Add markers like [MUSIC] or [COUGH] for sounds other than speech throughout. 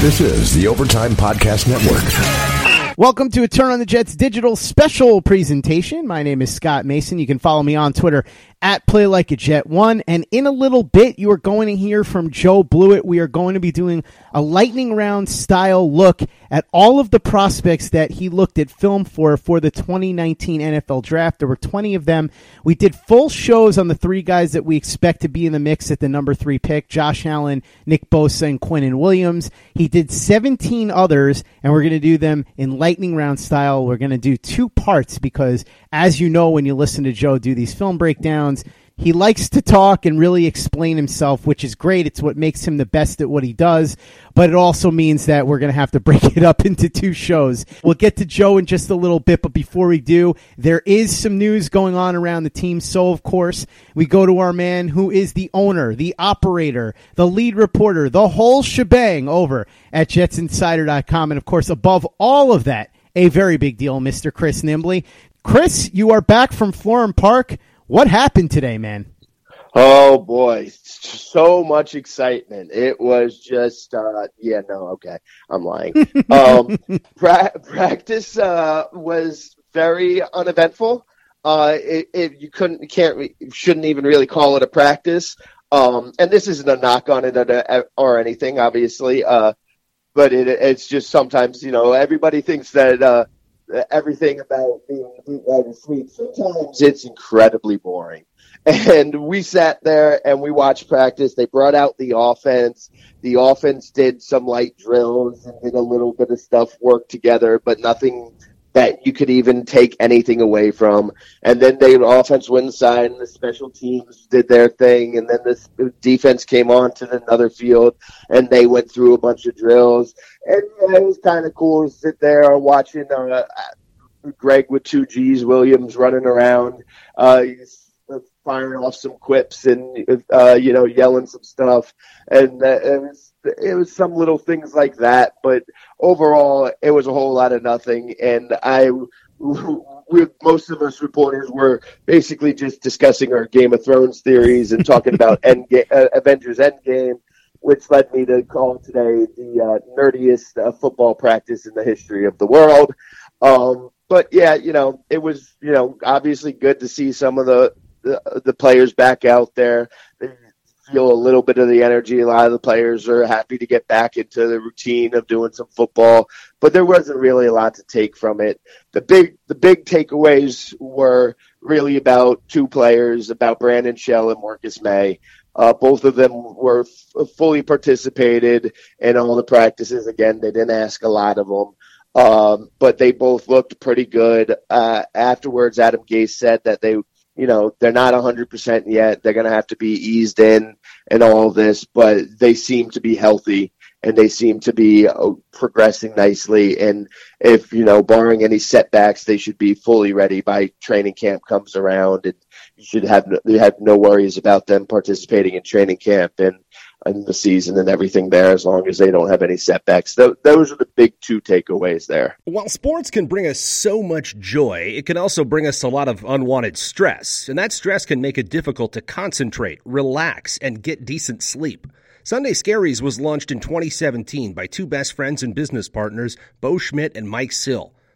This is the Overtime Podcast Network. Welcome to a Turn on the Jets digital special presentation. My name is Scott Mason. You can follow me on Twitter at Play Like a Jet One. And in a little bit, you are going to hear from Joe Blewett. We are going to be doing a lightning round style look at all of the prospects that he looked at film for for the 2019 NFL Draft. There were 20 of them. We did full shows on the three guys that we expect to be in the mix at the number three pick: Josh Allen, Nick Bosa, and Quinnen Williams. He did 17 others, and we're going to do them in lightning round style. We're going to do two parts because, as you know, when you listen to Joe do these film breakdowns, he likes to talk and really explain himself, which is great. It's what makes him the best at what he does. But it also means that we're going to have to [LAUGHS] break it up into two shows. We'll get to Joe in just a little bit, but before we do, there is some news going on around the team. So, of course, we go to our man who is the owner, the operator, the lead reporter, the whole shebang over at jetsinsider.com. And, of course, above all of that, a very big deal, Mr. Chris Nimbley. Chris, you are back from Florham Park. What happened today, man? Oh boy, so much excitement. It was just, uh, yeah, no, okay, I'm lying. [LAUGHS] um, pra- practice uh, was very uneventful. Uh, it, it, you couldn't, you can't, shouldn't even really call it a practice. Um, and this isn't a knock on it or anything, obviously. Uh, but it, it's just sometimes you know everybody thinks that uh, everything about being bootlegger sweet. Sometimes it's incredibly boring. [LAUGHS] And we sat there and we watched practice. They brought out the offense. The offense did some light drills and did a little bit of stuff work together, but nothing that you could even take anything away from. And then the offense went inside, and the special teams did their thing, and then the defense came on to another field, and they went through a bunch of drills, and it was kind of cool to sit there watching uh, Greg with two G's, Williams running around. Uh, firing off some quips and uh, you know yelling some stuff, and uh, it was it was some little things like that. But overall, it was a whole lot of nothing, and I. We, most of us reporters were basically just discussing our Game of Thrones theories and talking about [LAUGHS] End uh, Avengers Endgame, which led me to call today the uh, nerdiest uh, football practice in the history of the world. Um, but yeah, you know, it was you know obviously good to see some of the the, the players back out there. They feel a little bit of the energy. A lot of the players are happy to get back into the routine of doing some football, but there wasn't really a lot to take from it. The big the big takeaways were really about two players, about Brandon Shell and Marcus Maye. Uh, both of them were f- fully participated in all the practices. Again, they didn't ask a lot of them. Um, but they both looked pretty good. Uh, afterwards, Adam Gase said that they you know, they're not 100% yet. They're going to have to be eased in and all this, but they seem to be healthy and they seem to be uh, progressing nicely. And if, you know, barring any setbacks, they should be fully ready by training camp comes around and you should have no, have no worries about them participating in training camp. And in the season and everything there as long as they don't have any setbacks. Th- those are the big two takeaways there. While sports can bring us so much joy, it can also bring us a lot of unwanted stress, and that stress can make it difficult to concentrate, relax, and get decent sleep. Sunday Scaries was launched in 2017 by two best friends and business partners, Bo Schmidt and Mike Sill.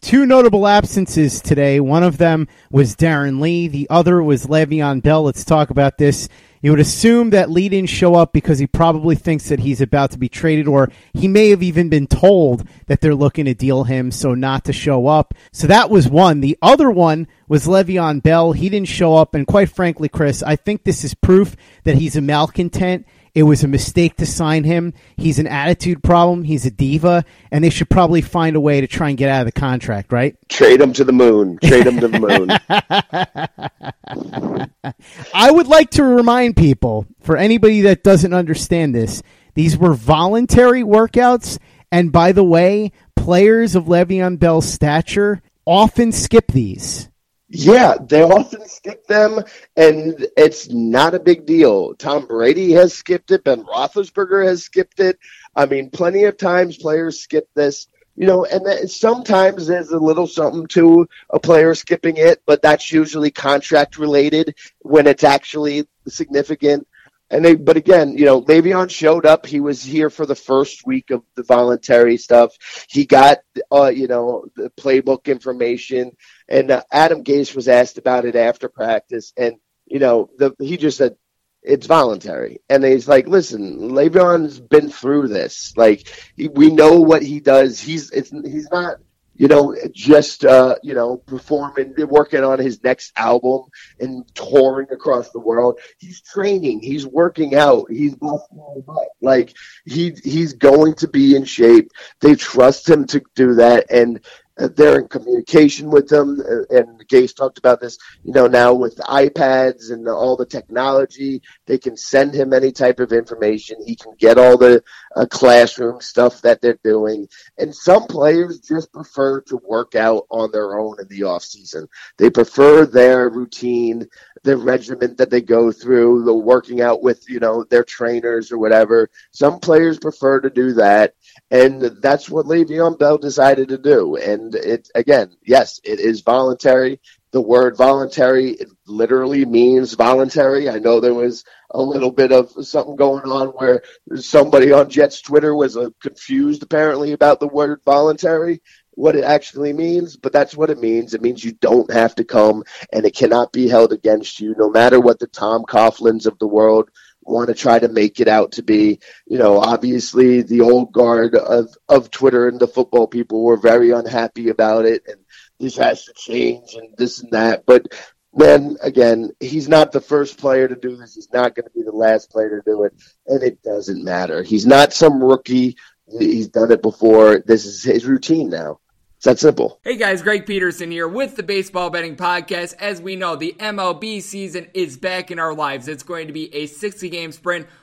Two notable absences today. One of them was Darron Lee. The other was Le'Veon Bell. Let's talk about this. You would assume that Lee didn't show up because he probably thinks that he's about to be traded, or he may have even been told that they're looking to deal him, so not to show up. So that was one. The other one was Le'Veon Bell. He didn't show up, and quite frankly, Chris, I think this is proof that he's a malcontent it was a mistake to sign him. He's an attitude problem. He's a diva, and they should probably find a way to try and get out of the contract, right? Trade him to the moon. Trade him to the moon. [LAUGHS] I would like to remind people, for anybody that doesn't understand this, these were voluntary workouts. And by the way, players of Le'Veon Bell's stature often skip these. Yeah, they often skip them, and it's not a big deal. Tom Brady has skipped it. Ben Roethlisberger has skipped it. I mean, plenty of times players skip this. You know, and sometimes there's a little something to a player skipping it, but that's usually contract related when it's actually significant. And they, but again, you know, Le'Veon showed up. He was here for the first week of the voluntary stuff. He got, uh, you know, the playbook information. And uh, Adam Gase was asked about it after practice, and you know, the, he just said it's voluntary. And he's like, listen, Le'Veon's been through this. Like, we know what he does. He's it's he's not you know, just uh, you know, performing, working on his next album and touring across the world. He's training, he's working out, he's like he he's going to be in shape. They trust him to do that, and they're in communication with them. Uh, and Gase talked about this, you know, now with iPads and all the technology, they can send him any type of information. He can get all the uh, classroom stuff that they're doing. And some players just prefer to work out on their own in the off season. They prefer their routine, their regimen that they go through, the working out with, you know, their trainers or whatever. Some players prefer to do that. And that's what Le'Veon Bell decided to do. And it, again, yes, it is voluntary. The word voluntary literally means voluntary. I know there was a little bit of something going on where somebody on Jets Twitter was uh, confused apparently about the word voluntary, what it actually means, but that's what it means. It means you don't have to come and it cannot be held against you, no matter what the Tom Coughlins of the world want to try to make it out to be. You know, obviously the old guard of, of Twitter and the football people were very unhappy about it and this has to change and this and that. But then again, he's not the first player to do this. He's not going to be the last player to do it. And it doesn't matter. He's not some rookie. He's done it before. This is his routine now. It's that simple. Hey guys, Greg Peterson here with the Baseball Betting Podcast. As we know, the MLB season is back in our lives. It's going to be a 60 game sprint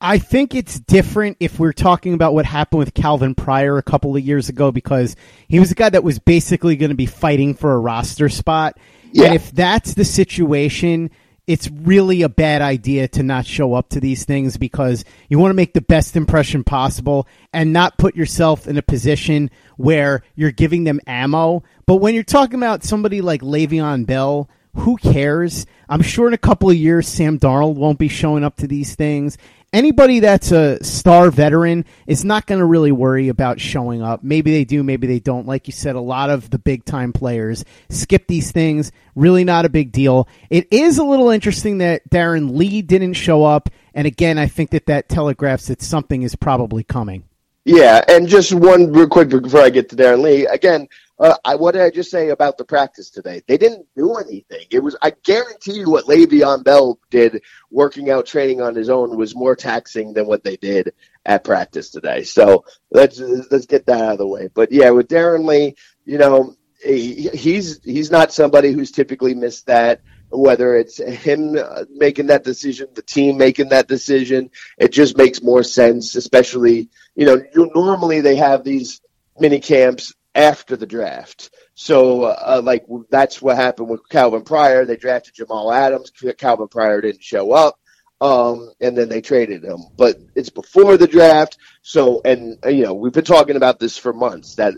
I think it's different if we're talking about what happened with Calvin Pryor a couple of years ago because he was a guy that was basically going to be fighting for a roster spot. Yeah. And if that's the situation, it's really a bad idea to not show up to these things because you want to make the best impression possible and not put yourself in a position where you're giving them ammo. But when you're talking about somebody like Le'Veon Bell, who cares? I'm sure in a couple of years, Sam Darnold won't be showing up to these things anybody that's a star veteran is not going to really worry about showing up. Maybe they do, maybe they don't. Like you said, a lot of the big time players skip these things. Really not a big deal. It is a little interesting that Darron Lee didn't show up. And again, I think that that telegraphs that something is probably coming. Yeah, and just one real quick before I get to Darron Lee. Again, uh, I, what did I just say about the practice today? They didn't do anything. It was, I guarantee you, what Le'Veon Bell did working out, training on his own was more taxing than what they did at practice today. So let's let's get that out of the way. But yeah, with Darron Lee, you know, he, he's he's not somebody who's typically missed that. Whether it's him uh, making that decision, the team making that decision, it just makes more sense. Especially, you know, you, normally they have these mini camps after the draft. So, uh, like, that's what happened with Calvin Pryor. They drafted Jamal Adams. Calvin Pryor didn't show up. Um, and then they traded him. But it's before the draft. So, and, you know, we've been talking about this for months that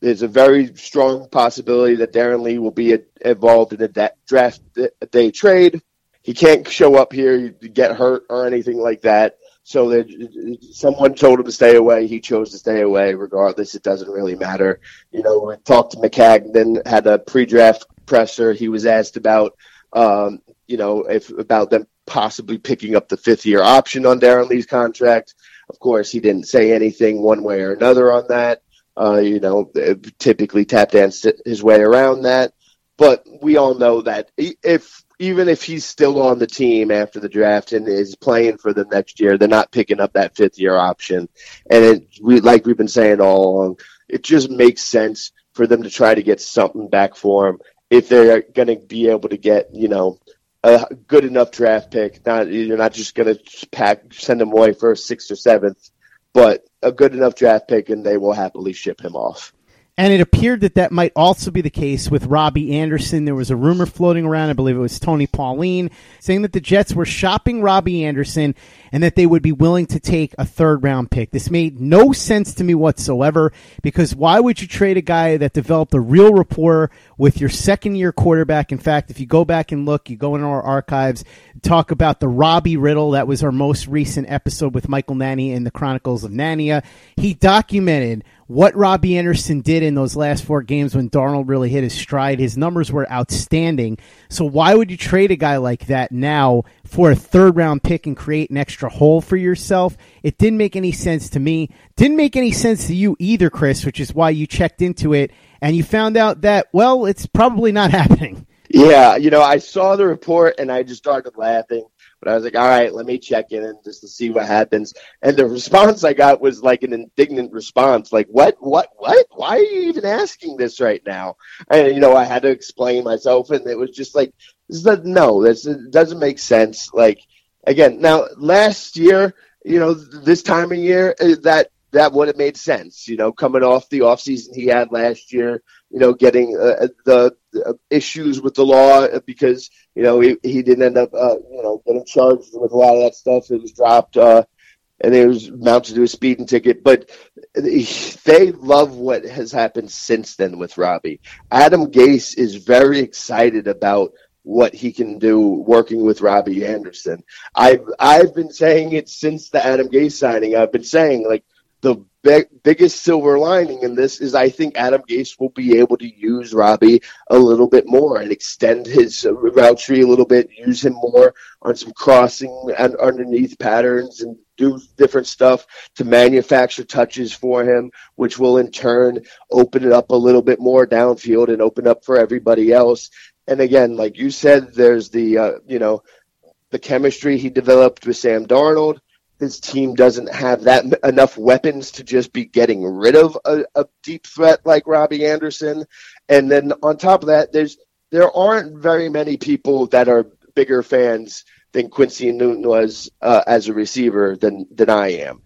there's a very strong possibility that Darron Lee will be involved in a draft day trade. He can't show up here, get hurt, or anything like that. So that someone told him to stay away. He chose to stay away. Regardless, it doesn't really matter. You know, we talked to Maccagnan, had a pre-draft presser. He was asked about, um, you know, if about them possibly picking up the fifth-year option on Darron Lee's contract. Of course, he didn't say anything one way or another on that. Uh, you know, typically tap dance his way around that. But we all know that if even if he's still on the team after the draft and is playing for the next year, they're not picking up that fifth year option. And it, we, like we've been saying all along, it just makes sense for them to try to get something back for him if they're going to be able to get, you know, a good enough draft pick. Not you're not just going to pack send him away for a sixth or seventh, but a good enough draft pick, and they will happily ship him off. And it appeared that that might also be the case with Robby Anderson. There was a rumor floating around, I believe it was Tony Pauline, saying that the Jets were shopping Robby Anderson and that they would be willing to take a third round pick. This made no sense to me whatsoever because why would you trade a guy that developed a real rapport with your second year quarterback? In fact, if you go back and look, you go into our archives, talk about the Robbie Riddle. That was our most recent episode with Michael Nania in the Chronicles of Nania. He documented what Robby Anderson did in those last four games when Darnold really hit his stride. His numbers were outstanding. So why would you trade a guy like that now for a third round pick and create an extra hole for yourself? It didn't make any sense to me. Didn't make any sense to you either, Chris, which is why you checked into it and you found out that, well, it's probably not [LAUGHS] happening. Yeah, you know, I saw the report and I just started laughing. But I was like, all right, let me check in and just to see what happens. And the [LAUGHS] response I got was like an indignant response, like, what, what, what? Why are you even asking this right now? And you know, I had to explain myself, and it was just like, this is no, this doesn't make sense. Like, again, now last year, you know, this time of year, uh, that that would have made sense. You know, coming off the off season he had last year, you know, getting uh, the, issues with the law because you know he, he didn't end up uh, you know getting charged with a lot of that stuff. It was dropped uh, and it was mounted to a speeding ticket. But they love what has happened since then with Robby. Adam Gase is very excited about what he can do working with Robby Anderson. I've I've been saying it since the Adam Gase signing. I've been saying like the big, biggest silver lining in this is I think Adam Gase will be able to use Robby a little bit more and extend his uh, route tree a little bit, use him more on some crossing and underneath patterns and do different stuff to manufacture touches for him, which will in turn open it up a little bit more downfield and open up for everybody else. And again, like you said, there's the, uh, you know, the chemistry he developed with Sam Darnold his team doesn't have that enough weapons to just be getting rid of a, a, deep threat like Robby Anderson. And then on top of that, there's there aren't very many people that are bigger fans than Quincy Enunwa was uh, as a receiver than than I am.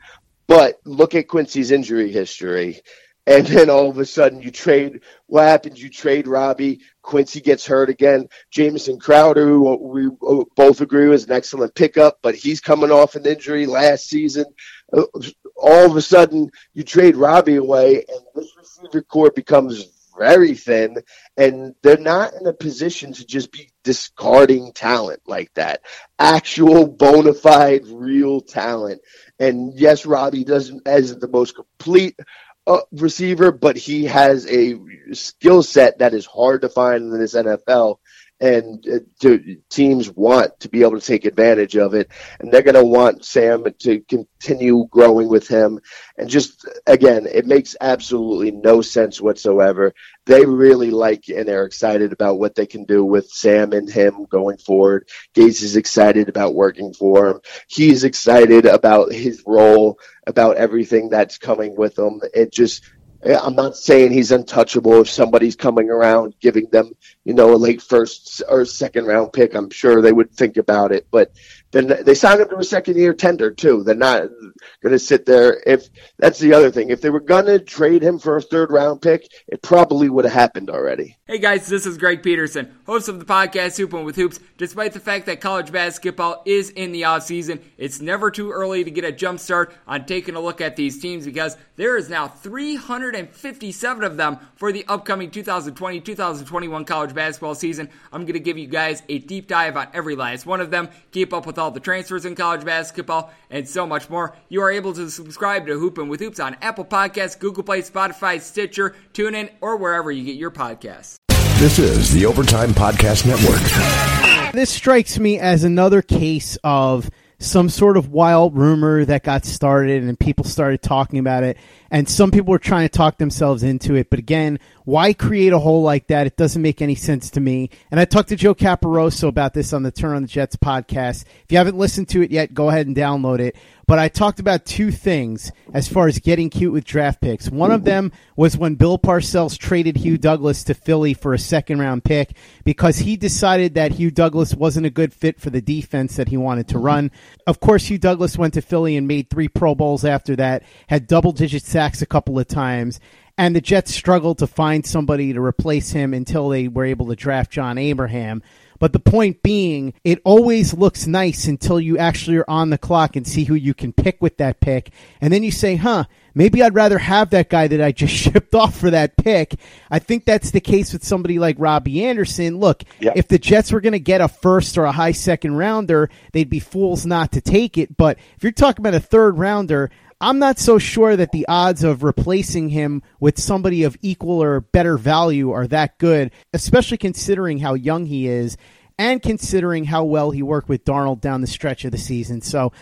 But look at Quincy's injury history and then all of a sudden you trade what happens? You trade robby quincy gets hurt again. Jamison crowder who we both agree was an excellent pickup but he's coming off an injury last season. Uh, all of a sudden you trade robby away and this receiver core becomes very thin and they're not in a position to just be discarding talent like that. Actual bona fide real talent. And yes robby doesn't as the most complete uh, receiver, but he has a skill set that is hard to find in this NFL and uh, to, teams want to be able to take advantage of it, and they're going to want Sam to continue growing with him. And just again, it makes absolutely no sense whatsoever. They really like and they're excited about what they can do with Sam and him going forward. Gase is excited about working for him. He's excited about his role, about everything that's coming with him. It just Eh, I'm not saying he's untouchable if somebody's coming around giving them, you know, a late first or second round pick. I'm sure they would think about it, but then they signed him to a second year tender too. They're not going to sit there. If that's the other thing, if they were going to trade him for a third round pick, it probably would have happened already. Hey guys, this is Greg Peterson, host of the podcast Hoopin' with Hoops. Despite the fact that college basketball is in the off season, it's never too early to get a jump start on taking a look at these teams because there is now 357 of them for the upcoming 2020-2021 college basketball season. I'm going to give you guys a deep dive on every last one of them, keep up with all the transfers in college basketball, and so much more. You are able to subscribe to Hoopin' with Hoops on Apple Podcasts, Google Play, Spotify, Stitcher, TuneIn, or wherever you get your podcasts. This is the Overtime Podcast Network. This strikes me as another case of some sort of wild rumor that got started and people started talking about it and some people are trying to talk themselves into it. But again why create a hole like that? It doesn't make any sense to me. And i talked to joe Caporoso about this on the turn on the jets podcast. If you haven't listened to it yet go ahead and download it. But I talked about two things as far as getting cute with draft picks. One of them was when Bill Parcells traded Hugh Douglas to Philly for a second round pick because he decided that Hugh Douglas wasn't a good fit for the defense that he wanted to run. Of course, Hugh Douglas went to Philly and made three Pro Bowls after that, had double digit sacks a couple of times, and the Jets struggled to find somebody to replace him until they were able to draft John Abraham. But the point being, it always looks nice until you actually are on the clock and see who you can pick with that pick. And then you say, huh, maybe I'd rather have that guy that I just [LAUGHS] shipped off for that pick. I think that's the case with somebody like Robby Anderson. Look, Yeah. if the Jets were going to get a first or a high second rounder, they'd be fools not to take it. But if you're talking about a third rounder, I'm not so sure that the odds of replacing him with somebody of equal or better value are that good, especially considering how young he is and considering how well he worked with Darnold down the stretch of the season. So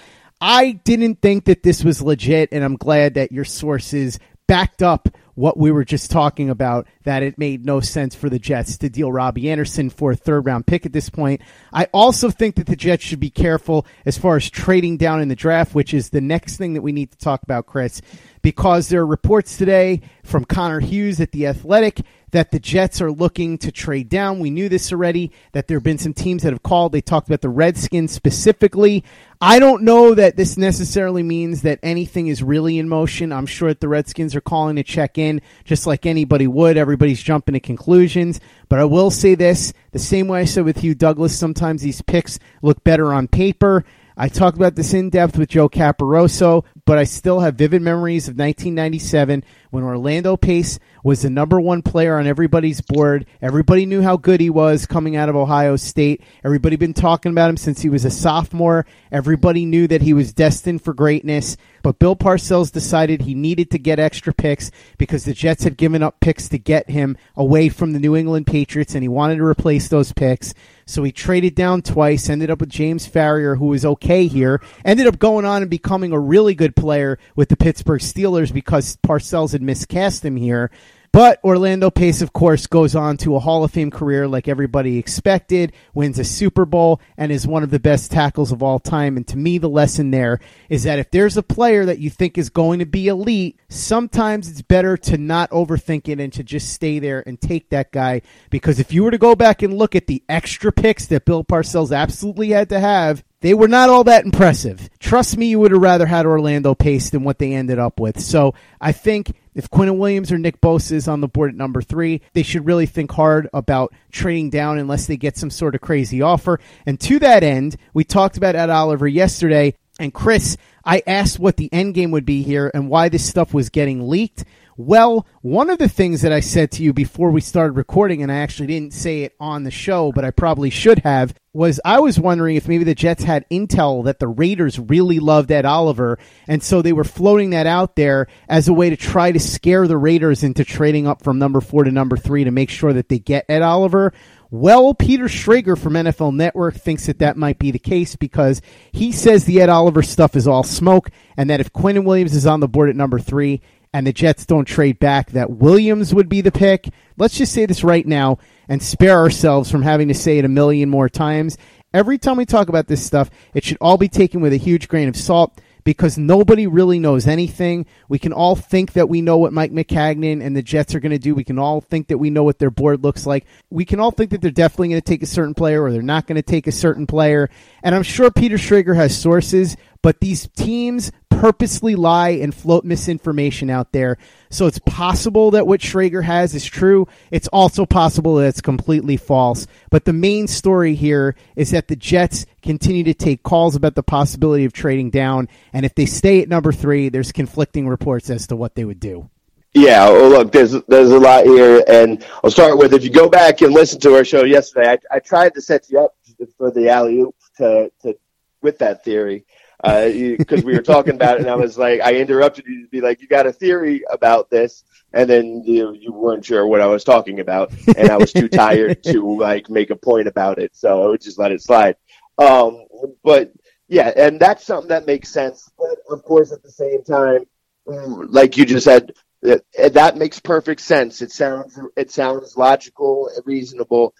I didn't think that this was legit, and I'm glad that your sources backed up what we were just talking about that it made no sense for the Jets to deal Robby Anderson for a third round pick at this point. I also think that the Jets should be careful as far as trading down in the draft, which is the next thing that we need to talk about, Chris, because there are reports today from Connor Hughes at The Athletic that the Jets are looking to trade down. We knew this already, that there have been some teams that have called. They talked about the Redskins specifically. I don't know that this necessarily means that anything is really in motion. I'm sure that the Redskins are calling to check in, just like anybody would. Everybody's jumping to conclusions. But I will say this the same way I said with Hugh Douglas, sometimes these picks look better on paper. I talked about this in depth with Joe Caporoso, but I still have vivid memories of 1997 when Orlando Pace was the number one player on everybody's board. Everybody knew how good he was coming out of Ohio State. Everybody been talking about him since he was a sophomore. Everybody knew that he was destined for greatness. But Bill Parcells decided he needed to get extra picks because the Jets had given up picks to get him away from the New England Patriots, and he wanted to replace those picks. So he traded down twice, ended up with James Farrior, who was okay here, ended up going on and becoming a really good player with the Pittsburgh Steelers because Parcells had miscast him here. But Orlando Pace, of course, goes on to a Hall of Fame career like everybody expected, wins a Super Bowl, and is one of the best tackles of all time. And to me, the lesson there is that if there's a player that you think is going to be elite, sometimes it's better to not overthink it and to just stay there and take that guy. Because if you were to go back and look at the extra picks that Bill Parcells absolutely had to have, they were not all that impressive. Trust me, you would have rather had Orlando Pace than what they ended up with. So I think if Quinnen Williams or Nick Bosa is on the board at number three, they should really think hard about trading down unless they get some sort of crazy offer. And to that end, we talked about Ed Oliver yesterday. And Chris, I asked what the end game would be here and why this stuff was getting leaked. Well, one of the things that I said to you before we started recording, and I actually didn't say it on the show, but I probably should have, was I was wondering if maybe the Jets had intel that the Raiders really loved Ed Oliver, and so they were floating that out there as a way to try to scare the Raiders into trading up from number four to number three to make sure that they get Ed Oliver. Well, Peter Schrager from NFL Network thinks that that might be the case because he says the Ed Oliver stuff is all smoke, and that if Quinnen Williams is on the board at number three and the Jets don't trade back, that Williams would be the pick. Let's just say this right now and spare ourselves from having to say it a million more times. Every time we talk about this stuff, it should all be taken with a huge grain of salt because nobody really knows anything. We can all think that we know what Mike Maccagnan and the Jets are going to do. We can all think that we know what their board looks like. We can all think that they're definitely going to take a certain player or they're not going to take a certain player. And I'm sure Peter Schrager has sources, but these teams purposely lie and float misinformation out there. So it's possible that what Schrager has is true. It's also possible that it's completely false. But the main story here is that the Jets continue to take calls about the possibility of trading down. And if they stay at number three, there's conflicting reports as to what they would do. Yeah, well, look, there's there's a lot here, and I'll start with if you go back and listen to our show yesterday, I, I tried to set you up for the alley oop to, to with that theory, because uh, we were talking about it, and I was like, I interrupted you to be like, you got a theory about this, and then you you weren't sure what I was talking about, and I was too tired [LAUGHS] to like make a point about it, so I would just let it slide. Um, but yeah, and that's something that makes sense. But of course, at the same time, like you just said, that, that makes perfect sense. It sounds it sounds logical, reasonable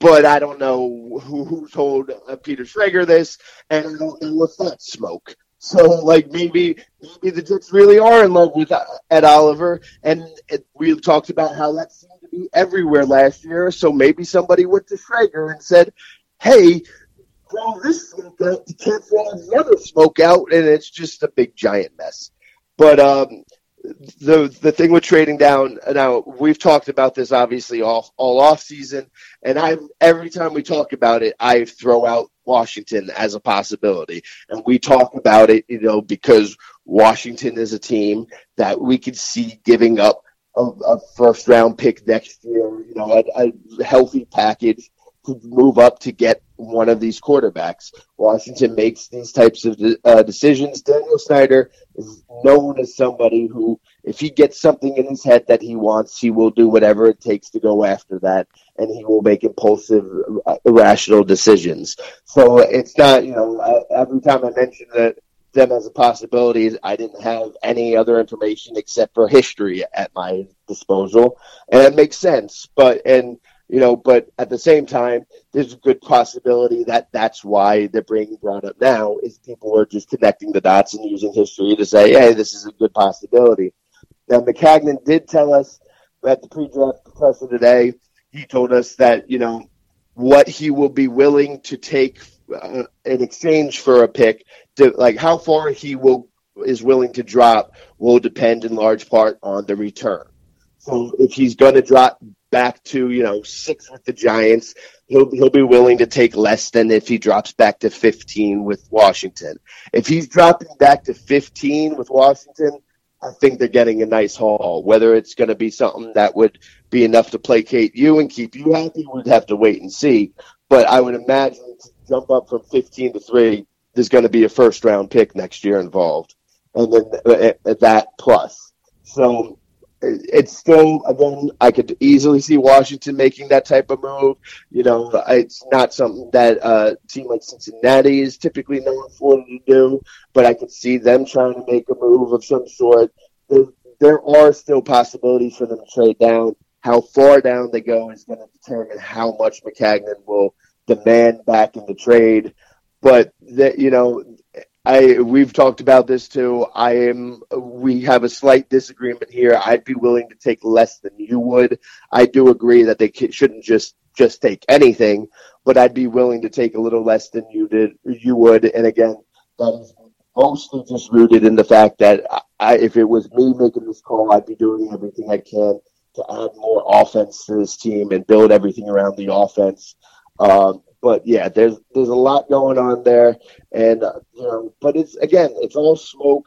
but I don't know who, who told uh, Peter Schrager this, and I don't know if that's smoke. So, like, maybe maybe the Jets really are in love with uh, Ed Oliver, and it, we've talked about how that seemed to be everywhere last year. So maybe somebody went to Schrager and said, "Hey, throw this smoke out to cancel the other smoke out," and it's just a big giant mess. But um, the the thing with trading down now we've talked about this obviously all all off season and I every time we talk about it I throw out Washington as a possibility. And we talk about it you know because Washington is a team that we could see giving up a, a first round pick next year you know a, a healthy package to move up to get one of these quarterbacks. Washington makes these types of uh, decisions. Daniel Snyder is known as somebody who, if he gets something in his head that he wants, he will do whatever it takes to go after that, and he will make impulsive, uh, irrational decisions. So it's not, you know, every time I mention that them as a possibility, I didn't have any other information except for history at my disposal, and it makes sense. But and you know, but at the same time, there's a good possibility that that's why they're being brought up now is people are just connecting the dots and using history to say, hey, this is a good possibility. Now, Maccagnan did tell us at the pre-draft presser today, he told us that, you know, what he will be willing to take uh, in exchange for a pick, to, like how far he will is willing to drop will depend in large part on the return. So if he's going to drop back to you know six with the Giants, he'll he'll be willing to take less than if he drops back to 15 with Washington. If he's dropping back to 15 with Washington, I think they're getting a nice haul. Whether it's going to be something that would be enough to placate you and keep you happy, we'd have to wait and see. But I would imagine to jump up from 15 to three, there's going to be a first round pick next year involved, and then uh, that plus. So it's still again I could easily see Washington making that type of move. You know, it's not something that uh, a team like Cincinnati is typically known for to do, but I could see them trying to make a move of some sort. There, there are still possibilities for them to trade down. How far down they go is going to determine how much Maccagnan will demand back in the trade. But that you know, I we've talked about this too. I am we have a slight disagreement here. I'd be willing to take less than you would. I do agree that they shouldn't just just take anything, but I'd be willing to take a little less than you did you would. And again, that is mostly just rooted in the fact that I, if it was me making this call, I'd be doing everything I can to add more offense to this team and build everything around the offense. Um, but yeah, there's there's a lot going on there, and uh, you know, but it's again, it's all smoke.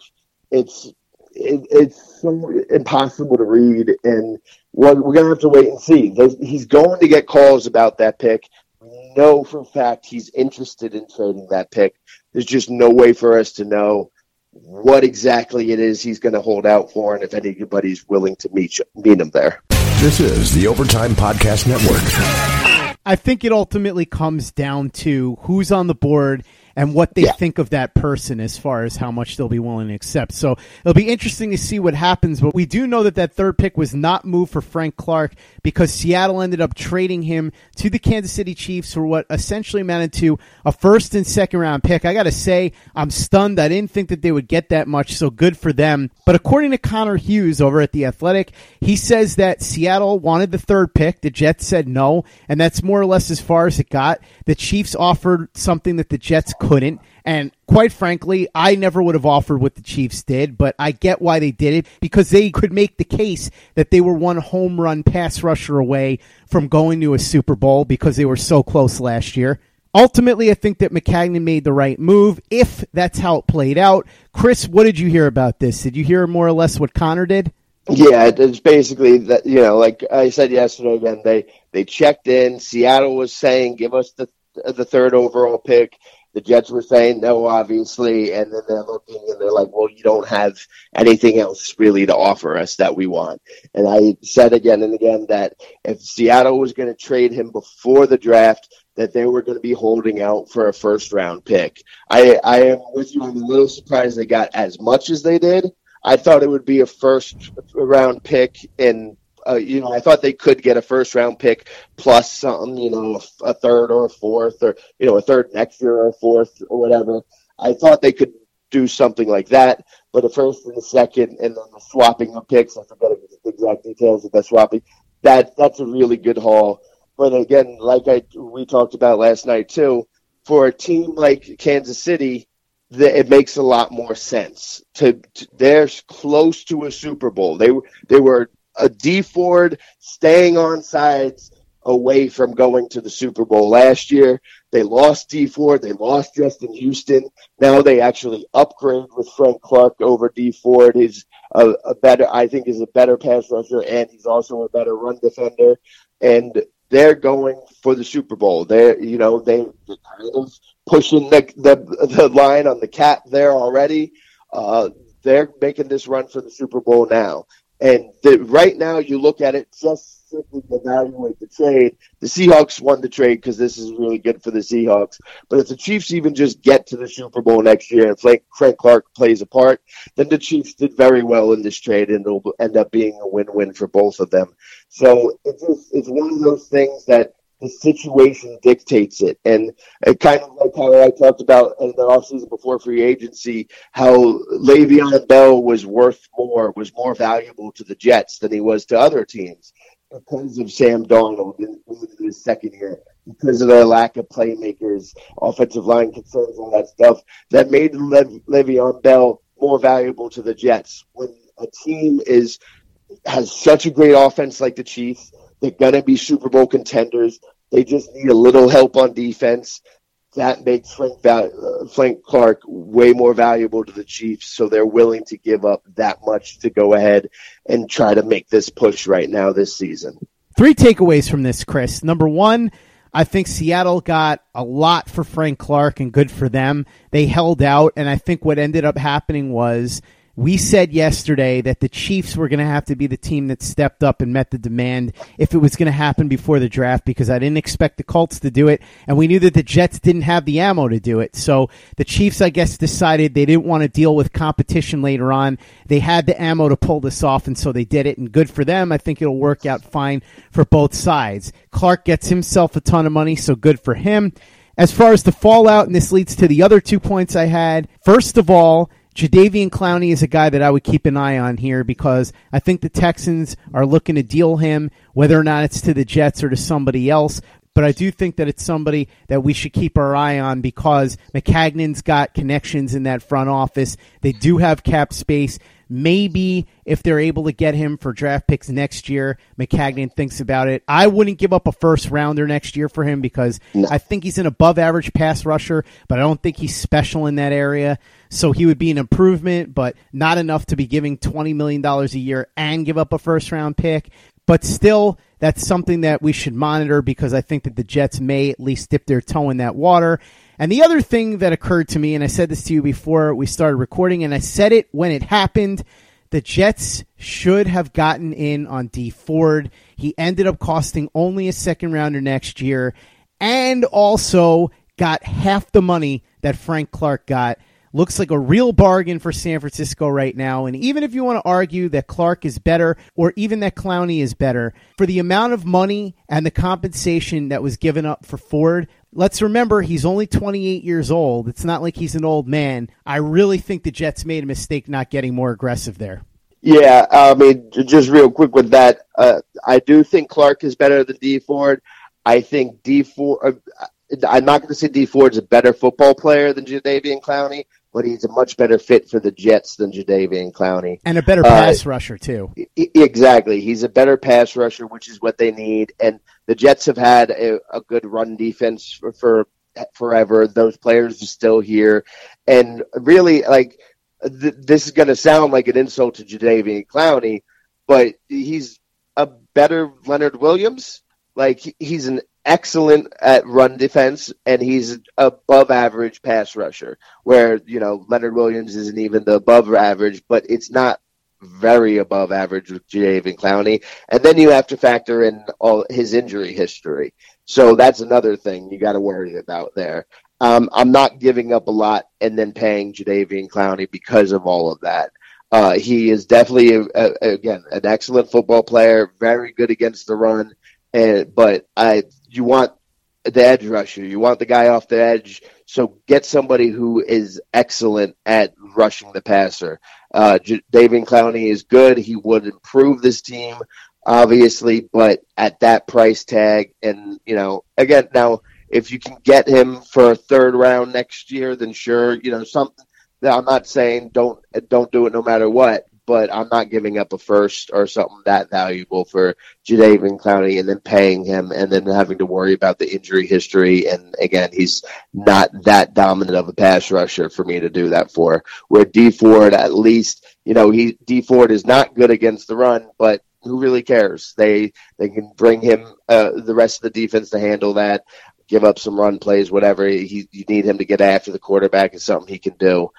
It's it, it's so impossible to read, and we're, we're gonna have to wait and see. There's, he's going to get calls about that pick. We know for a fact he's interested in trading that pick. There's just no way for us to know what exactly it is he's going to hold out for, and if anybody's willing to meet meet him there. This is the Overtime Podcast Network. I think it ultimately comes down to who's on the board and what they Yeah. think of that person as far as how much they'll be willing to accept. So it'll be interesting to see what happens. But we do know that that third pick was not moved for Frank Clark because Seattle ended up trading him to the Kansas City Chiefs for what essentially amounted to a first and second round pick. I got to say, I'm stunned. I didn't think that they would get that much. So good for them. But according to Connor Hughes over at The Athletic, he says that Seattle wanted the third pick. The Jets said no. And that's more or less as far as it got. The Chiefs offered something that the Jets couldn't. And quite frankly, I never would have offered what the Chiefs did, but I get why they did it because they could make the case that they were one home run pass rusher away from going to a Super Bowl because they were so close last year. Ultimately, I think that Maccagnan made the right move if that's how it played out. Chris, what did you hear about this? Did you hear more or less what Connor did? Yeah, it's basically that you know, like I said yesterday again, they they checked in. Seattle was saying, "Give us the the third overall pick." The Jets were saying no, obviously, and then they're looking and they're like, "Well, you don't have anything else really to offer us that we want." And I said again and again that if Seattle was going to trade him before the draft, that they were going to be holding out for a first round pick. I I am with you. I'm a little surprised they got as much as they did. I thought it would be a first round pick, and uh, you know, I thought they could get a first round pick plus something, you know, a, third or a fourth, or you know, a third next year or a fourth or whatever. I thought they could do something like that, but a first and a second, and then the swapping of picks. I forget the exact details of that swapping. That that's a really good haul. But again, like I we talked about last night too, for a team like Kansas City the, it makes a lot more sense. To, to they're close to a Super Bowl. They were they were a Dee Ford staying on sides away from going to the Super Bowl last year. They lost Dee Ford. They lost Justin Houston. Now they actually upgrade with Frank Clark over Dee Ford. He's a, a better, I think, is a better pass rusher, and he's also a better run defender. And they're going for the Super Bowl. They're, you know, they, they're kind of pushing the, the the line on the cap there already. Uh, they're making this run for the Super Bowl now. And the, right now, you look at it just simply to evaluate the trade. The Seahawks won the trade because this is really good for the Seahawks. But if the Chiefs even just get to the Super Bowl next year and Frank, Frank Clark plays a part, then the Chiefs did very well in this trade and it'll end up being a win-win for both of them. So it's just, it's one of those things that the situation dictates it. And it kind of like how I talked about in the offseason before free agency, how Le'Veon Bell was worth more, was more valuable to the Jets than he was to other teams because of Sam Darnold in, in his second year, because of their lack of playmakers, offensive line concerns, all that stuff, that made Le- Le'Veon Bell more valuable to the Jets. When a team is has such a great offense like the Chiefs, they're going to be Super Bowl contenders. They just need a little help on defense. That makes Frank, uh, Frank Clark way more valuable to the Chiefs, so they're willing to give up that much to go ahead and try to make this push right now this season. Three takeaways from this, Chris. Number one, I think Seattle got a lot for Frank Clark and good for them. They held out, and I think what ended up happening was we said yesterday that the Chiefs were going to have to be the team that stepped up and met the demand if it was going to happen before the draft because I didn't expect the Colts to do it, and we knew that the Jets didn't have the ammo to do it. So the Chiefs, I guess, decided they didn't want to deal with competition later on. They had the ammo to pull this off, and so they did it, and good for them. I think it'll work out fine for both sides. Clark gets himself a ton of money, so good for him. As far as the fallout, and this leads to the other two points I had. First of all, Jadeveon Clowney is a guy that I would keep an eye on here because I think the Texans are looking to deal him, whether or not it's to the Jets or to somebody else. But I do think that it's somebody that we should keep our eye on because Maccagnan's got connections in that front office. They do have cap space. Maybe if they're able to get him for draft picks next year, Maccagnan thinks about it. I wouldn't give up a first rounder next year for him because No. I think he's an above average pass rusher, but I don't think he's special in that area. So he would be an improvement, but not enough to be giving $20 million a year and give up a first round pick. But still, that's something that we should monitor because I think that the Jets may at least dip their toe in that water. And the other thing that occurred to me, and I said this to you before we started recording, and I said it when it happened. The Jets should have gotten in on Dee Ford. He ended up costing only a second rounder next year and also got half the money that Frank Clark got. Looks like a real bargain for San Francisco right now. And even if you want to argue that Clark is better or even that Clowney is better, for the amount of money and the compensation that was given up for Ford, let's remember he's only 28 years old. It's not like he's an old man. I really think the Jets made a mistake not getting more aggressive there. Yeah, I mean, just real quick with that, uh, I do think Clark is better than Dee Ford. I think Dee Ford. Uh, I'm not going to say Dee Ford's a better football player than Jadeveon Clowney, but he's a much better fit for the Jets than Jadeveon Clowney, and a better uh, pass uh, rusher too. Exactly, he's a better pass rusher, which is what they need. And the Jets have had a, a good run defense for, for forever. Those players are still here, and really, like th- this is going to sound like an insult to Jadeveon Clowney, but he's a better Leonard Williams. Like he's an excellent at run defense, and he's above average pass rusher. Where you know Leonard Williams isn't even the above average, but it's not very above average with Jadeveon Clowney. And then you have to factor in all his injury history. So that's another thing you got to worry about there. Um, I'm not giving up a lot and then paying Jadeveon Clowney because of all of that. Uh, he is definitely, a, a, again, an excellent football player, very good against the run. And, but I, you want the edge rusher, you want the guy off the edge. So get somebody who is excellent at rushing the passer. Uh, J- David Clowney is good. He would improve this team, obviously, but at that price tag, and you know, again, now if you can get him for a third round next year, then sure, you know something. I'm not saying don't don't do it no matter what, but I'm not giving up a first or something that valuable for Jadeveon Clowney and then paying him and then having to worry about the injury history. And again, he's not that dominant of a pass rusher for me to do that for. Where Dee Ford, at least, you know, he Dee Ford is not good against the run, but who really cares? They they can bring him uh, the rest of the defense to handle that give up some run plays, whatever. He, you need him to get after the quarterback is something he can do.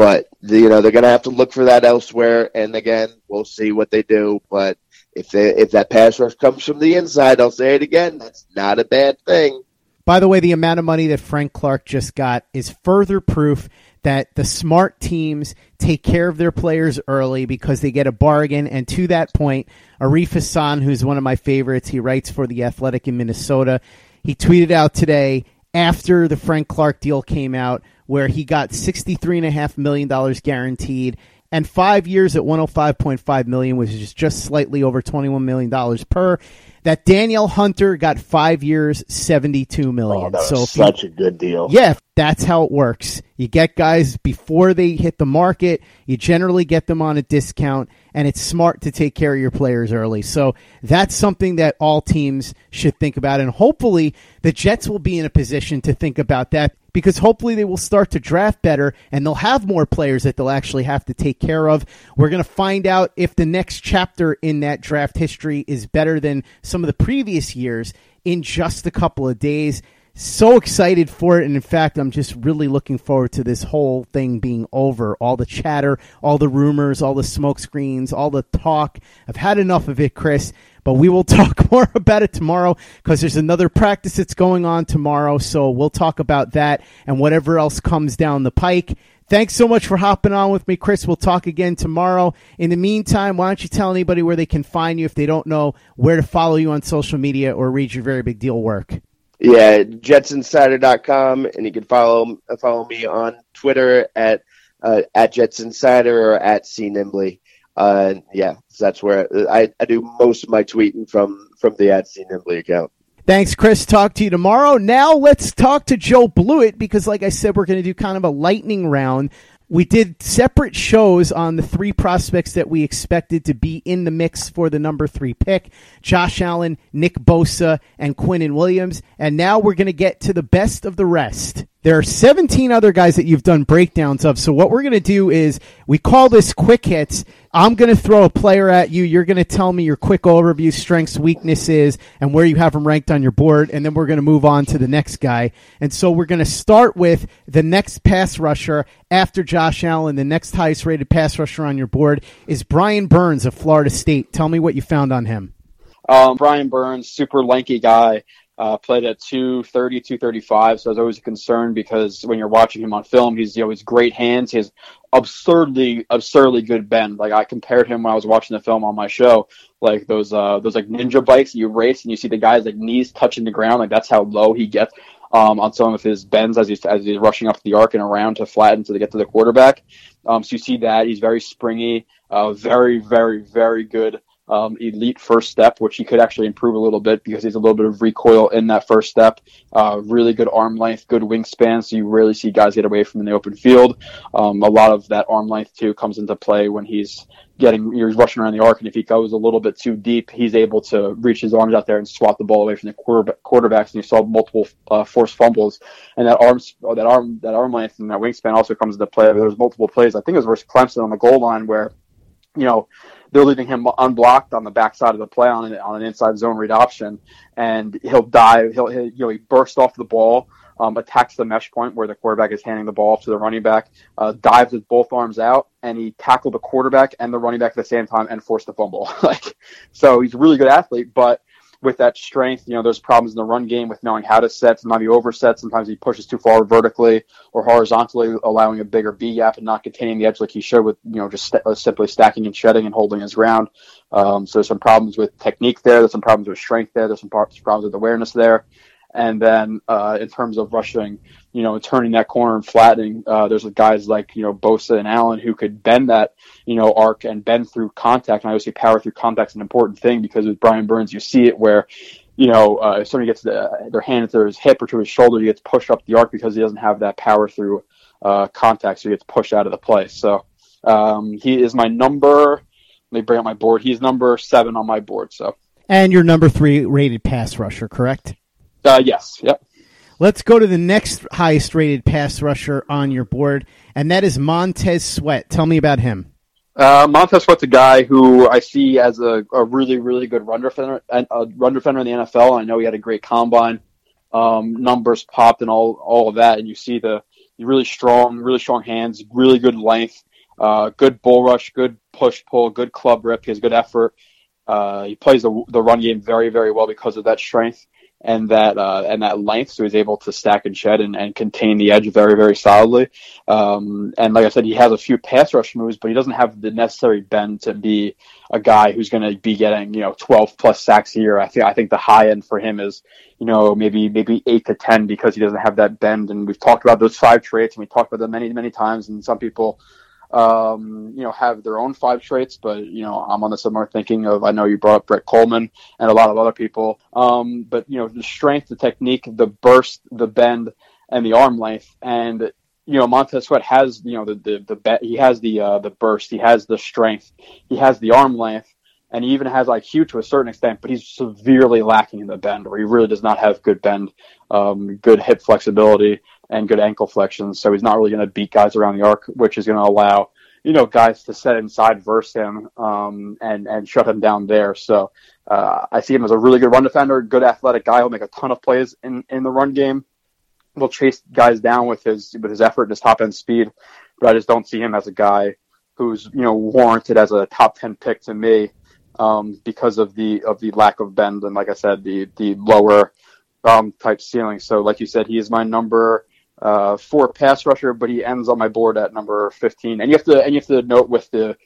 But you know they're going to have to look for that elsewhere. And again, we'll see what they do. But if they, if that pass rush comes from the inside, I'll say it again. That's not a bad thing. By the way, the amount of money that Frank Clark just got is further proof that the smart teams take care of their players early because they get a bargain. And to that point, Arif Hassan, who's one of my favorites, he writes for The Athletic in Minnesota. He tweeted out today after the Frank Clark deal came out where he got $63.5 million guaranteed and five years at 105.5 million which is just slightly over 21 million dollars per that Danielle Hunter got five years, seventy-two million. Oh, so such you, a good deal. Yeah, that's how it works. You get guys before they hit the market. You generally get them on a discount, and it's smart to take care of your players early. So that's something that all teams should think about, and hopefully the Jets will be in a position to think about that because hopefully they will start to draft better and they'll have more players that they'll actually have to take care of. We're going to find out if the next chapter in that draft history is better than some of the previous years in just a couple of days. So excited for it. And in fact, I'm just really looking forward to this whole thing being over. All the chatter, all the rumors, all the smoke screens, all the talk. I've had enough of it, Chris. But we will [LAUGHS] talk more about it tomorrow because there's another practice that's going on tomorrow. So we'll talk about that and whatever else comes down the pike. Thanks so much for hopping on with me, Chris. We'll talk again tomorrow. In the meantime, why don't you tell anybody where they can find you if they don't know where to follow you on social media or read your very big deal work? Yeah, jetsinsider.com, and you can follow follow me on Twitter at uh, at jetsinsider or at cnimbley. Uh, yeah, that's where I, I do most of my tweeting from from the at cnimbley account. Thanks, Chris. Talk to you tomorrow. Now let's talk to Joe Blewett because, like I said, we're going to do kind of a lightning round we did separate shows on the three prospects that we expected to be in the mix for the number three pick Josh Allen, Nick Bosa, and Quinnen Williams. And now we're going to get to the best of the rest. There are 17 other guys that you've done breakdowns of. So what we're going to do is we call this quick hits. I'm going to throw a player at you. You're going to tell me your quick overview, strengths, weaknesses, and where you have them ranked on your board. And then we're going to move on to the next guy. And so we're going to start with the next pass rusher after Josh Allen. The next highest rated pass rusher on your board is Brian Burns of Florida State. Tell me what you found on him. Um, Brian Burns, super lanky guy. Uh, played at 230, 235, so I was always a concern because when you're watching him on film, he's you know he's great hands, he has absurdly, absurdly good bend. Like I compared him when I was watching the film on my show, like those uh those like ninja bikes you race and you see the guy's like knees touching the ground, like that's how low he gets um, on some of his bends as he's as he's rushing up the arc and around to flatten to get to the quarterback. Um, so you see that he's very springy, uh, very, very, very good um, elite first step, which he could actually improve a little bit because he's a little bit of recoil in that first step. Uh, really good arm length, good wingspan, so you rarely see guys get away from in the open field. Um, a lot of that arm length too comes into play when he's getting he's rushing around the arc, and if he goes a little bit too deep, he's able to reach his arms out there and swat the ball away from the quarterback, quarterbacks. And you saw multiple uh, forced fumbles, and that arm that arm that arm length and that wingspan also comes into play. There's multiple plays. I think it was versus Clemson on the goal line where you know they're leaving him unblocked on the backside of the play on an, on an inside zone read option, and he'll dive. He'll, he'll you know he bursts off the ball, um, attacks the mesh point where the quarterback is handing the ball to the running back, uh, dives with both arms out, and he tackled the quarterback and the running back at the same time and forced the fumble. [LAUGHS] like, so he's a really good athlete, but with that strength, you know, there's problems in the run game with knowing how to set. Sometimes he oversets. Sometimes he pushes too far vertically or horizontally, allowing a bigger B gap and not containing the edge like he should with, you know, just st- uh, simply stacking and shedding and holding his ground. Um, so there's some problems with technique there. There's some problems with strength there. There's some problems with awareness there. And then uh, in terms of rushing, you know, turning that corner and flattening, uh, there's guys like, you know, Bosa and Allen who could bend that, you know, arc and bend through contact. And I always say power through contact is an important thing because with Brian Burns, you see it where, you know, uh, if somebody gets the, their hand to his hip or to his shoulder, he gets pushed up the arc because he doesn't have that power through uh, contact, so he gets pushed out of the play. So um, he is my number. Let me bring up my board. He's number seven on my board. So. And your number three rated pass rusher, correct? Uh, yes. Yep. Let's go to the next highest rated pass rusher on your board, and that is Montez Sweat. Tell me about him. Uh, Montez Sweat's a guy who I see as a, a really, really good run defender, a run defender in the NFL. I know he had a great combine, um, numbers popped and all, all of that. And you see the really strong, really strong hands, really good length, uh, good bull rush, good push pull, good club rip. He has good effort. Uh, he plays the, the run game very, very well because of that strength and that uh, and that length, so he's able to stack and shed and, and contain the edge very very solidly. Um, and like I said, he has a few pass rush moves, but he doesn't have the necessary bend to be a guy who's going to be getting you know 12 plus sacks a year. I think I think the high end for him is you know maybe maybe eight to ten because he doesn't have that bend. And we've talked about those five traits, and we talked about them many many times. And some people um, you know, have their own five traits, but you know, I'm on the similar thinking of I know you brought up Brett Kollmann and a lot of other people. Um, but you know, the strength, the technique, the burst, the bend, and the arm length, and you know, Montez Sweat has you know the the, the be- he has the uh, the burst, he has the strength, he has the arm length, and he even has IQ to a certain extent, but he's severely lacking in the bend, where he really does not have good bend, um, good hip flexibility, and good ankle flexions. So he's not really going to beat guys around the arc, which is going to allow you know guys to set inside verse him um, and and shut him down there. So uh, I see him as a really good run defender, good athletic guy. He'll make a ton of plays in in the run game. Will chase guys down with his with his effort and his top end speed, but I just don't see him as a guy who's you know warranted as a top ten pick to me um, because of the of the lack of bend and like I said the the lower um, type ceiling. So like you said, he is my number uh, four pass rusher, but he ends on my board at number 15. And you have to and you have to note with the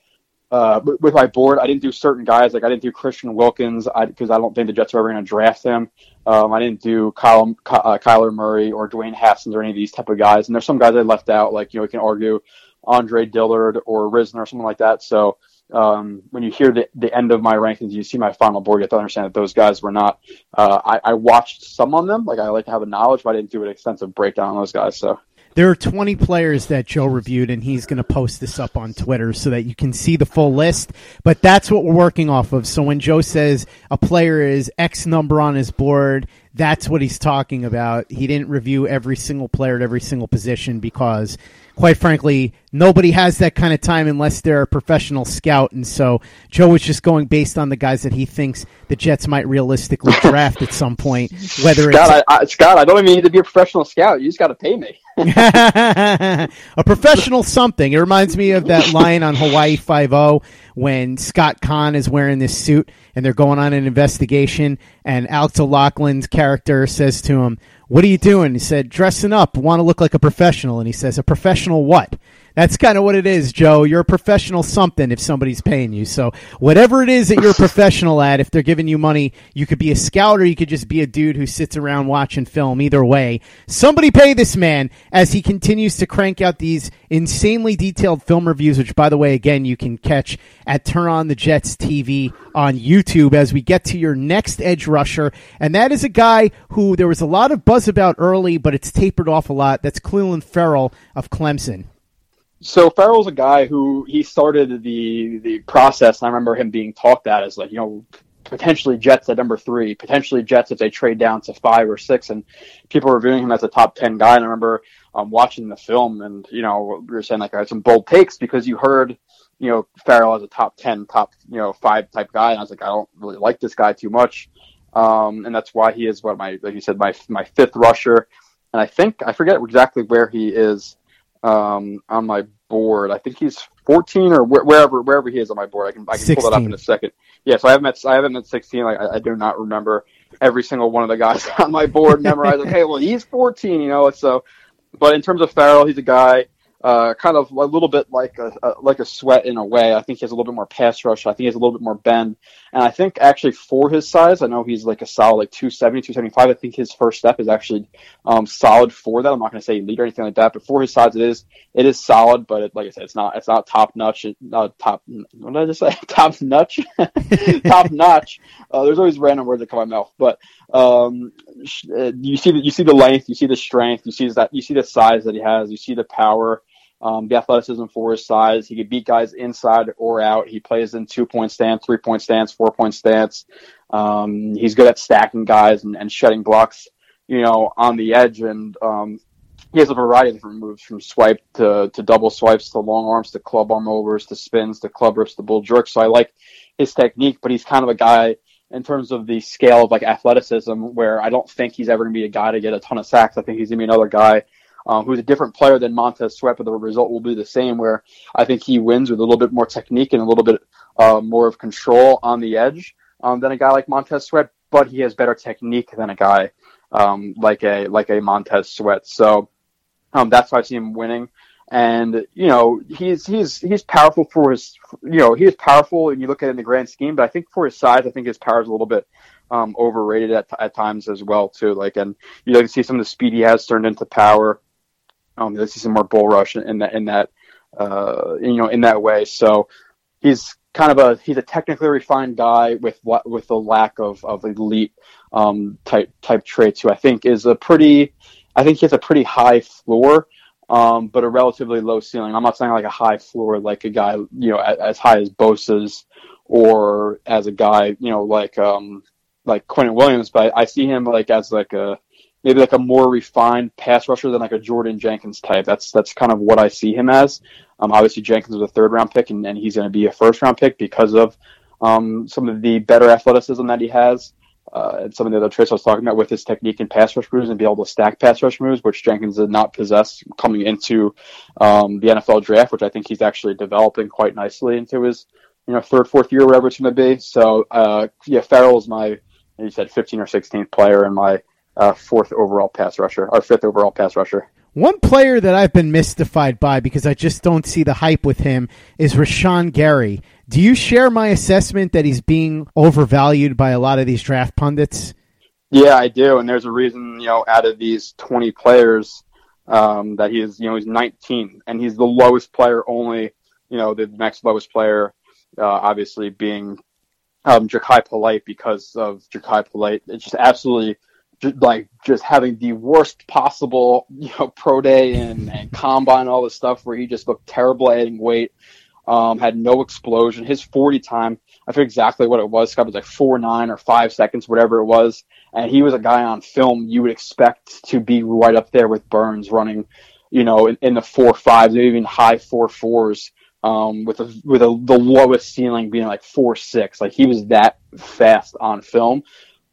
uh, with my board, I didn't do certain guys like I didn't do Christian Wilkins because I, I, don't think the Jets are ever going to draft him. Um, I didn't do Kyle, uh, Kyler Murray or Dwayne Haskins or any of these type of guys. And there's some guys I left out, like you know, we can argue Andre Dillard or Risner or something like that. So um, when you hear the, the end of my rankings, you see my final board, you have to understand that those guys were not. Uh, I, I watched some on them, like I like to have a knowledge, but I didn't do an extensive breakdown on those guys. So there are 20 players that Joe reviewed, and he's going to post this up on Twitter so that you can see the full list. But that's what we're working off of. So when Joe says a player is X number on his board, that's what he's talking about. He didn't review every single player at every single position because quite frankly, nobody has that kind of time unless they're a professional scout. And so Joe was just going based on the guys that he thinks the Jets might realistically [LAUGHS] draft at some point. Whether Scott, it's I, I, Scott, I don't even need to be a professional scout. You just got to pay me. [LAUGHS] a professional something. It reminds me of that line on Hawaii Five O when Scott Caan is wearing this suit and they're going on an investigation, and Alex O'Loughlin's character says to him, "What are you doing?" He said, "Dressing up. Want to look like a professional." And he says, "A professional what?" That's kind of what it is, Joe. You're a professional something if somebody's paying you. So whatever it is that you're a [LAUGHS] professional at, if they're giving you money, you could be a scout or you could just be a dude who sits around watching film. Either way, somebody pay this man as he continues to crank out these insanely detailed film reviews, which by the way, again, you can catch at Turn On the Jets TV on YouTube as we get to your next edge rusher. And that is a guy who there was a lot of buzz about early, but it's tapered off a lot. That's Clelin Ferrell of Clemson. So Ferrell's a guy who he started the the process. I remember him being talked at as like you know potentially Jets at number three, potentially Jets if they trade down to five or six, and people were viewing him as a top ten guy. And I remember um, watching the film, and you know we were saying like I had some bold takes because you heard you know Ferrell as a top ten, top you know five type guy, and I was like I don't really like this guy too much, um, and that's why he is what my like you said my my fifth rusher, and I think I forget exactly where he is um, on my board. I think he's 14 or wh- wherever wherever he is on my board. I can I can pull that up in a second. Yeah, so I haven't met I haven't met 16. Like, I, I do not remember every single one of the guys [LAUGHS] on my board memorized. okay, well he's 14, you know. So, but in terms of Ferrell, he's a guy uh, kind of a little bit like a, a, like a sweat in a way. I think he has a little bit more pass rush. I think he has a little bit more bend. And I think actually for his size, I know he's like a solid like 270, 275. I think his first step is actually um, solid for that. I'm not going to say lead or anything like that, but for his size, it is it is solid. But it, like I said, it's not it's not top notch. Not top. What did I just say? [LAUGHS] top notch. [LAUGHS] top notch. Uh, there's always random words that come out my mouth, but um, uh, you see the, you see the length, you see the strength, you see that you see the size that he has, you see the power um, the athleticism for his size. He could beat guys inside or out. He plays in two point stance, three point stance, four point stance. Um, he's good at stacking guys and, and shedding blocks, you know, on the edge. And um, he has a variety of different moves from swipe to, to double swipes to long arms to club arm overs to spins to club rips to bull jerks. So I like his technique, but he's kind of a guy in terms of the scale of like athleticism where I don't think he's ever going to be a guy to get a ton of sacks. I think he's going to be another guy um, who's a different player than Montez Sweat, but the result will be the same. Where I think he wins with a little bit more technique and a little bit uh, more of control on the edge um, than a guy like Montez Sweat, but he has better technique than a guy um, like a like a Montez Sweat. So um, that's why I see him winning. And you know he's he's he's powerful for his you know he is powerful and you look at it in the grand scheme, but I think for his size, I think his power is a little bit um, overrated at, at times as well too. Like and you like to see some of the speed he has turned into power. Um, you'll see some more bull rush in that in that uh, you know in that way. So he's kind of a he's a technically refined guy with with a lack of of elite um, type type traits. Who I think is a pretty I think he has a pretty high floor. Um, but a relatively low ceiling. I'm not saying like a high floor, like a guy, you know, as, as high as Bosa's, or as a guy, you know, like um, like Quinnen Williams. But I see him like as like a maybe like a more refined pass rusher than like a Jordan Jenkins type. That's that's kind of what I see him as. Um, obviously Jenkins was a third round pick, and, and he's going to be a first round pick because of um, some of the better athleticism that he has. Uh, and some of the other traits I was talking about with his technique and pass rush moves and be able to stack pass rush moves, which Jenkins did not possess coming into um, the NFL draft, which I think he's actually developing quite nicely into his you know third, fourth year, whatever it's going to be. So uh, yeah, Ferrell is my you said 15 or 16th player in my uh, fourth overall pass rusher, or fifth overall pass rusher. One player that I've been mystified by because I just don't see the hype with him is Rashan Gary. Do you share my assessment that he's being overvalued by a lot of these draft pundits? Yeah, I do, and there's a reason. You know, out of these 20 players, um, that he is, you know, he's 19, and he's the lowest player. Only, you know, the next lowest player, uh, obviously being um, Jachai Polite because of Jachai Polite. It's just absolutely like just having the worst possible, you know, pro day and, and combine, all this stuff where he just looked terrible adding weight, um, had no explosion. His 40 time, I forget exactly what it was. Scott was like four nine or five seconds, whatever it was. And he was a guy on film you would expect to be right up there with Burns running, you know, in, in the four fives, maybe even high four fours. Um, with a, with a, the lowest ceiling being like four six, like he was that fast on film.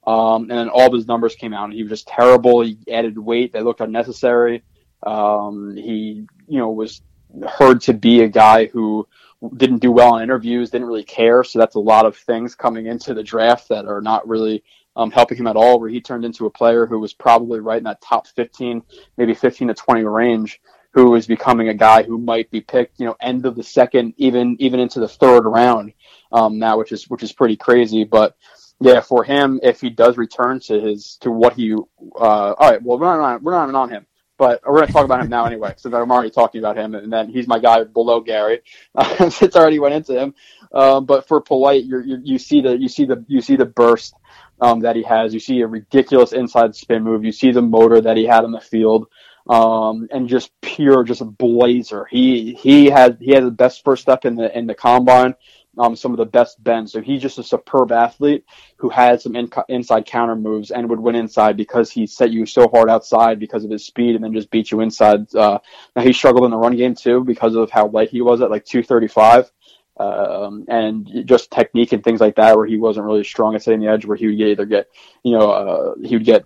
Um, and then all of his numbers came out, and he was just terrible. He added weight that looked unnecessary. Um, he, you know, was heard to be a guy who didn't do well in interviews, didn't really care. So that's a lot of things coming into the draft that are not really um, helping him at all. Where he turned into a player who was probably right in that top 15, maybe 15 to 20 range, who is becoming a guy who might be picked, you know, end of the second, even even into the third round um, now, which is which is pretty crazy. But yeah, for him, if he does return to his to what he, uh, all right, well, we're not on, we're not on him but we're going to talk about him now anyway, [LAUGHS] since I'm already talking about him, and then he's my guy below Gary. [LAUGHS] Uh, it's already went into him, um, but for Polite, you you see the you see the you see the burst um, that he has. You see a ridiculous inside spin move. You see the motor that he had on the field, um, and just pure, just a blazer. He he had he had the best first step in the in the combine um, some of the best bends. So he's just a superb athlete who had some in- inside counter moves and would win inside because he set you so hard outside because of his speed and then just beat you inside. Uh, now he struggled in the run game too because of how light he was at like 235. Um, and just technique and things like that, where he wasn't really strong at setting the edge, where he would either get, you know, uh, he would get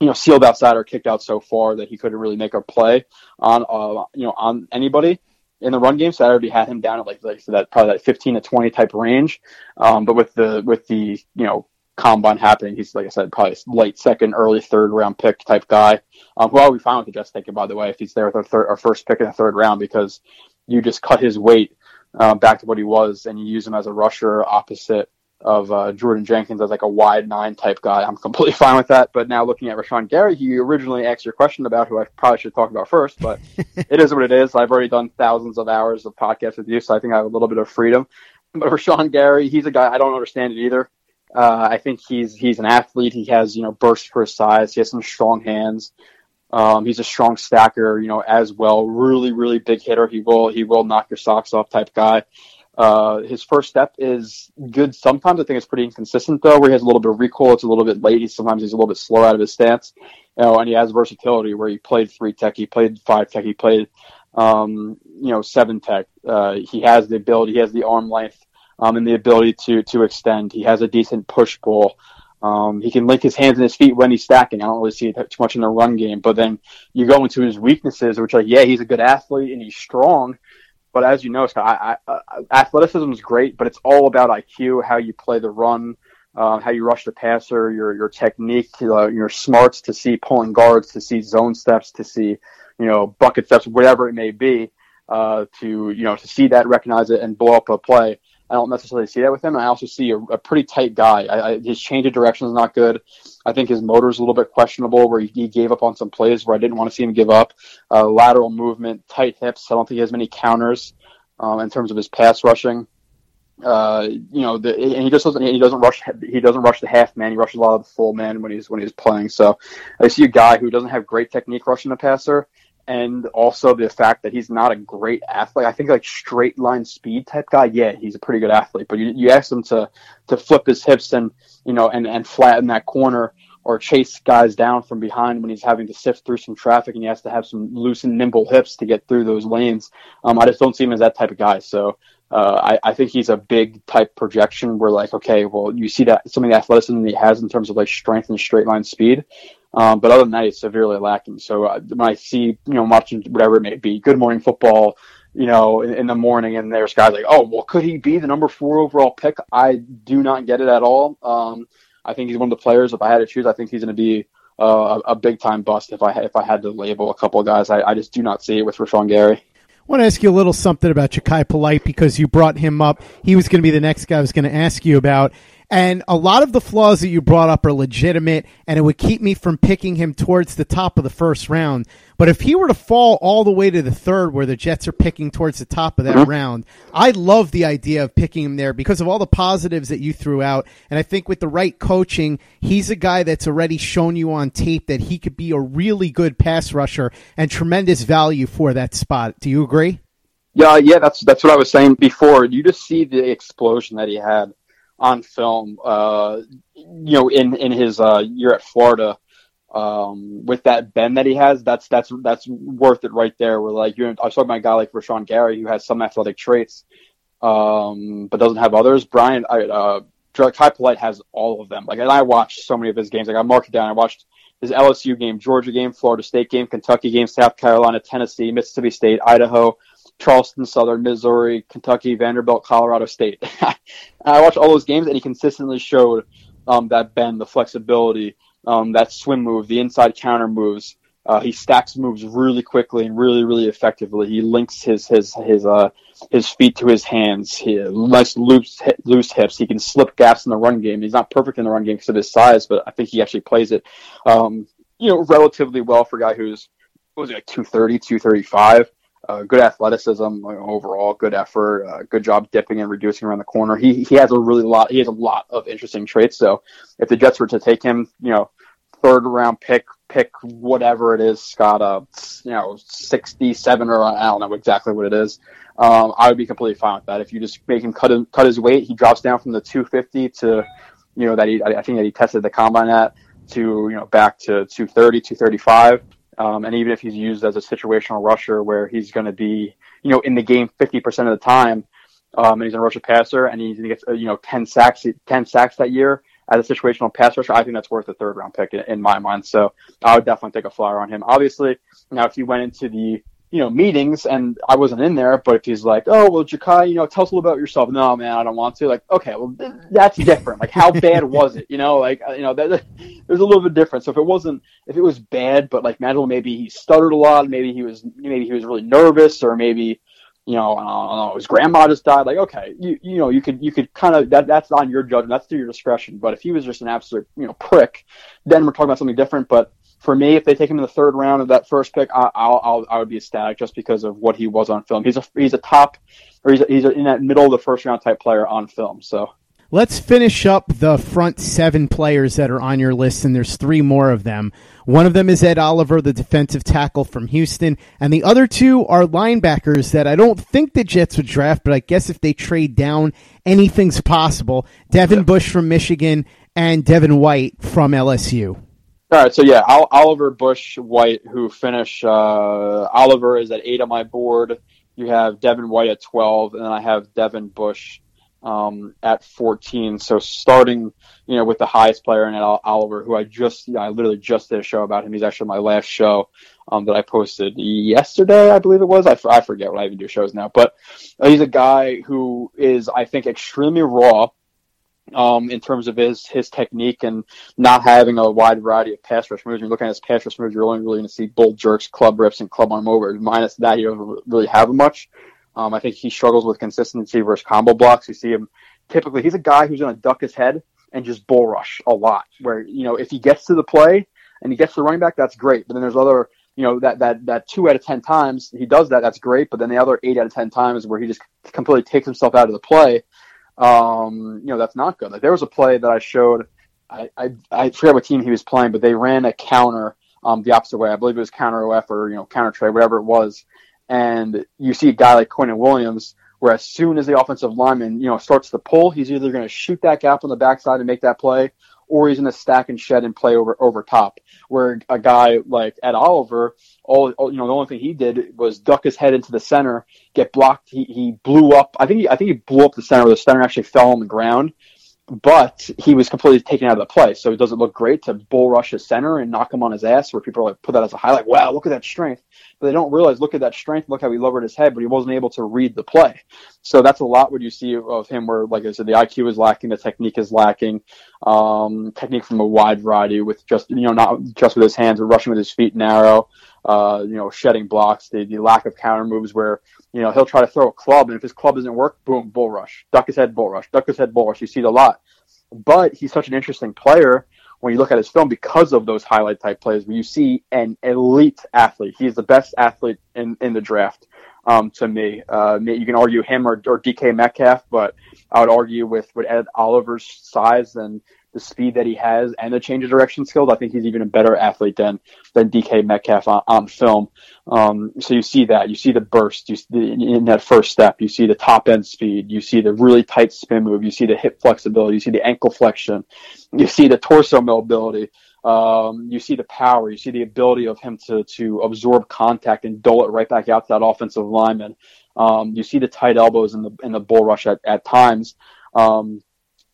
you know, sealed outside or kicked out so far that he couldn't really make a play on, uh, you know, on anybody in the run game, so I already had him down at like, like so that probably that 15 to 20 type range. Um, but with the with the you know combine happening, he's like I said, probably late second, early third round pick type guy. Um, who I'll be fine with the Jets taking, by the way, if he's there with our, third, our first pick in the third round, because you just cut his weight uh, back to what he was, and you use him as a rusher opposite of uh, Jordan Jenkins as like a wide nine type guy. I'm completely [LAUGHS] fine with that. But now looking at Rashan Gary, you originally asked your question about who I probably should talk about first, but [LAUGHS] it is what it is. I've already done thousands of hours of podcasts with you, so I think I have a little bit of freedom. [LAUGHS] But Rashan Gary, he's a guy I don't understand it either. Uh, I think he's he's an athlete. He has you know burst for his size. He has some strong hands. Um, he's a strong stacker, you know, as well. Really, really big hitter. He will he will knock your socks off type guy. Uh, his first step is good. Sometimes I think it's pretty inconsistent though, where he has a little bit of recoil. It's a little bit late. He, Sometimes he's a little bit slow out of his stance. You know, and he has versatility where he played three tech, he played five tech, he played, um, you know, seven tech. Uh, he has the ability, he has the arm length, um, and the ability to, to extend. He has a decent push pull. Um, he can link his hands and his feet when he's stacking. I don't really see it too much in the run game, but then you go into his weaknesses, which like, yeah, he's a good athlete and he's strong, but as you know, Scott, I, I, uh, athleticism is great, but it's all about IQ, how you play the run, uh, how you rush the passer, your your technique, uh, your smarts to see pulling guards, to see zone steps, to see you know bucket steps, whatever it may be, uh, to you know to see that, recognize it, and blow up a play. I don't necessarily see that with him. I also see a, a pretty tight guy. I, I, his change of direction is not good. I think his motor is a little bit questionable, where he, he, gave up on some plays where I didn't want to see him give up. Uh, lateral movement, tight hips. I don't think he has many counters um, in terms of his pass rushing. Uh, you know, the, and he just doesn't he doesn't rush he doesn't rush the half man. He rushes a lot of the full man when he's when he's playing. So I see a guy who doesn't have great technique rushing the passer and also the fact that he's not a great athlete. I think like straight line speed type guy, yeah, he's a pretty good athlete. But you, you ask him to to flip his hips and you know and and flatten that corner or chase guys down from behind when he's having to sift through some traffic and he has to have some loose and nimble hips to get through those lanes. Um, I just don't see him as that type of guy. So uh, I, I think he's a big type projection where like, okay, well, you see that some of the athleticism he has in terms of like strength and straight line speed. Um, but other than that, it's severely lacking. So uh, when I see, you know, watching whatever it may be, Good Morning Football, you know, in, in, the morning, and there's guys like, oh, well, could he be the number four overall pick? I do not get it at all. Um, I think he's one of the players. If I had to choose, I think he's going to be uh, a, big time bust. If I if I had to label a couple of guys, I, I just do not see it with Rashan Gary. I want to ask you a little something about Jachai Polite because you brought him up. He was going to be the next guy I was going to ask you about. And a lot of the flaws that you brought up are legitimate, and it would keep me from picking him towards the top of the first round. But if he were to fall all the way to the third, where the Jets are picking towards the top of that mm-hmm. round, I love the idea of picking him there because of all the positives that you threw out. And I think with the right coaching, he's a guy that's already shown you on tape that he could be a really good pass rusher and tremendous value for that spot. Do you agree? Yeah, yeah, that's that's what I was saying before. You just see the explosion that he had on film. Uh, you know, in in his uh, year at Florida, um, with that bend that he has, that's that's that's worth it right there. Where like you, I was talking about a guy like Rashan Gary who has some athletic traits, um, but doesn't have others. Brian, I, uh, Kai Polite has all of them. Like, and I watched so many of his games. Like, I marked it down. I watched his LSU game, Georgia game, Florida State game, Kentucky game, South Carolina, Tennessee, Mississippi State, Idaho, Charleston Southern, Missouri, Kentucky, Vanderbilt, Colorado State. [LAUGHS] I watched all those games, and he consistently showed um, that bend, the flexibility, um, that swim move, the inside counter moves. Uh, he stacks moves really quickly and really, really effectively. He links his his his uh his feet to his hands. He nice loose loose hips. He can slip gaps in the run game. He's not perfect in the run game because of his size, but I think he actually plays it, um, you know, relatively well for a guy who's was he, like 230, 235. Uh, good athleticism overall, good effort, uh, good job dipping and reducing around the corner. He he has a really lot. He has a lot of interesting traits. So if the Jets were to take him, you know, third round pick, pick whatever it is, Scott, uh, you know, sixty seven or I don't know exactly what it is. Um, I would be completely fine with that. If you just make him cut his, cut his weight, he drops down from the two fifty to, you know, that he I think that he tested the combine at to you know back to 230, 235. Um, and even if he's used as a situational rusher where he's going to be, you know, in the game 50% of the time, um, and he's a passer and he gets, uh, you know, 10 sacks, 10 sacks that year as a situational pass rusher, I think that's worth a third round pick in, in my mind. So I would definitely take a flyer on him. Obviously, now if you went into the you know, meetings and I wasn't in there, but if he's like, oh, well, Jachai, you know, tell us a little about yourself. No, man, I don't want to. Like, okay, well, th- that's different. Like, how bad was it? You know, like, uh, you know, that, there's a little bit different. So if it wasn't, if it was bad, but like, maybe he stuttered a lot, maybe he was, maybe he was really nervous, or maybe, you know, know, his grandma just died. Like, okay, you, you know, you could, you could kind of, that, that's on your judgment. That's to your discretion. But if he was just an absolute, you know, prick, then we're talking about something different. But, for me, if they take him in the third round of that first pick, I, I'll, I'll I would be ecstatic just because of what he was on film. He's a he's a top, or he's a, he's a, in that middle of the first round type player on film. So let's finish up the front seven players that are on your list, and there's three more of them. One of them is Ed Oliver, the defensive tackle from Houston, and the other two are linebackers that I don't think the Jets would draft, but I guess if they trade down, anything's possible. Devin. Bush from Michigan and Devin White from LSU. All right, so yeah, Oliver Bush White, who finish. Uh, Oliver is at eight on my board. You have Devin White at twelve, and then I have Devin Bush um, at fourteen. So starting, you know, with the highest player in it, Oliver, who I just, you know, I literally just did a show about him. He's actually my last show um, that I posted yesterday, I believe it was. I, I forget what I even do shows now, but uh, he's a guy who is, I think, extremely raw um, in terms of his his technique and not having a wide variety of pass rush moves. You're looking at his pass rush moves, you're only really going to see bull jerks, club rips, and club arm over. Minus that, he doesn't really have much. Um, I think he struggles with consistency versus combo blocks. You see him typically. He's a guy who's going to duck his head and just bull rush a lot. Where you know if he gets to the play and he gets the running back, that's great. But then there's other you know that that that two out of ten times he does that, that's great. But then the other eight out of ten times where he just completely takes himself out of the play um, you know, that's not good. Like there was a play that I showed. I, I, I forget what team he was playing, but they ran a counter um, the opposite way. I believe it was counter OF or you know counter trey, whatever it was. And you see a guy like Quinnen Williams, where as soon as the offensive lineman you know starts to pull, he's either going to shoot that gap on the backside and make that play, or he's going to stack and shed and play over over top. Where a guy like Ed Oliver, all, all, you know, the only thing he did was duck his head into the center, get blocked. He he blew up. I think he, I think he blew up the center. The center actually fell on the ground, but he was completely taken out of the play. So it doesn't look great to bull rush his center and knock him on his ass. Where people like put that as a highlight. Wow, look at that strength. But they don't realize, look at that strength. Look how he lowered his head, but he wasn't able to read the play. So that's a lot what you see of him. Where, like I said, the IQ is lacking, the technique is lacking. Um, technique from a wide variety with just you know not just with his hands, but rushing with his feet narrow uh, you know, shedding blocks, the, the lack of counter moves where, you know, he'll try to throw a club and if his club doesn't work, boom, bull rush. Duck his head, bull rush. Duck his head, bull rush. You see it a lot. But he's such an interesting player when you look at his film because of those highlight type plays where you see an elite athlete. He's the best athlete in, in the draft. Um, to me, uh, you can argue him or, or DK Metcalf, but I would argue with, with Ed Oliver's size and the speed that he has and the change of direction skills, I think he's even a better athlete than than DK Metcalf on, on film. Um, so you see that, you see the burst, you see in that first step, you see the top end speed, you see the really tight spin move, you see the hip flexibility, you see the ankle flexion, you see the torso mobility. Um, you see the power, you see the ability of him to to absorb contact and dole it right back out to that offensive lineman. Um, you see the tight elbows in the in the bull rush at, at times. Um,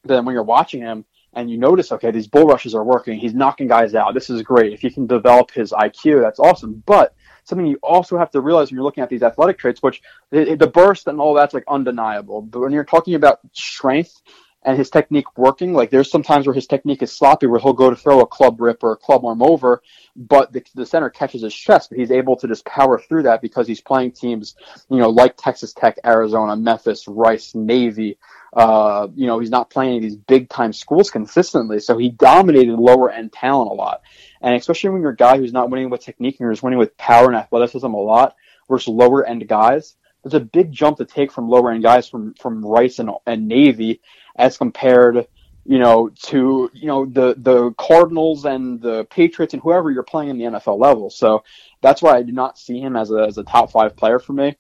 then when you're watching him, and you notice, okay, these bull rushes are working. He's knocking guys out. This is great. If he can develop his IQ, that's awesome. But something you also have to realize when you're looking at these athletic traits, which the, the burst and all that's like undeniable. But when you're talking about strength and his technique working, like there's sometimes where his technique is sloppy, where he'll go to throw a club rip or a club arm over, but the, the center catches his chest, but he's able to just power through that because he's playing teams, you know, like Texas Tech, Arizona, Memphis, Rice, Navy. Uh, you know, he's not playing these big time schools consistently, so he dominated lower end talent a lot. And especially when you're a guy who's not winning with technique and you're winning with power and athleticism a lot versus lower end guys, there's a big jump to take from lower end guys from from Rice and, and Navy as compared you know, to you know the the Cardinals and the Patriots and whoever you're playing in the NFL level. So that's why I do not see him as a as a top five player for me.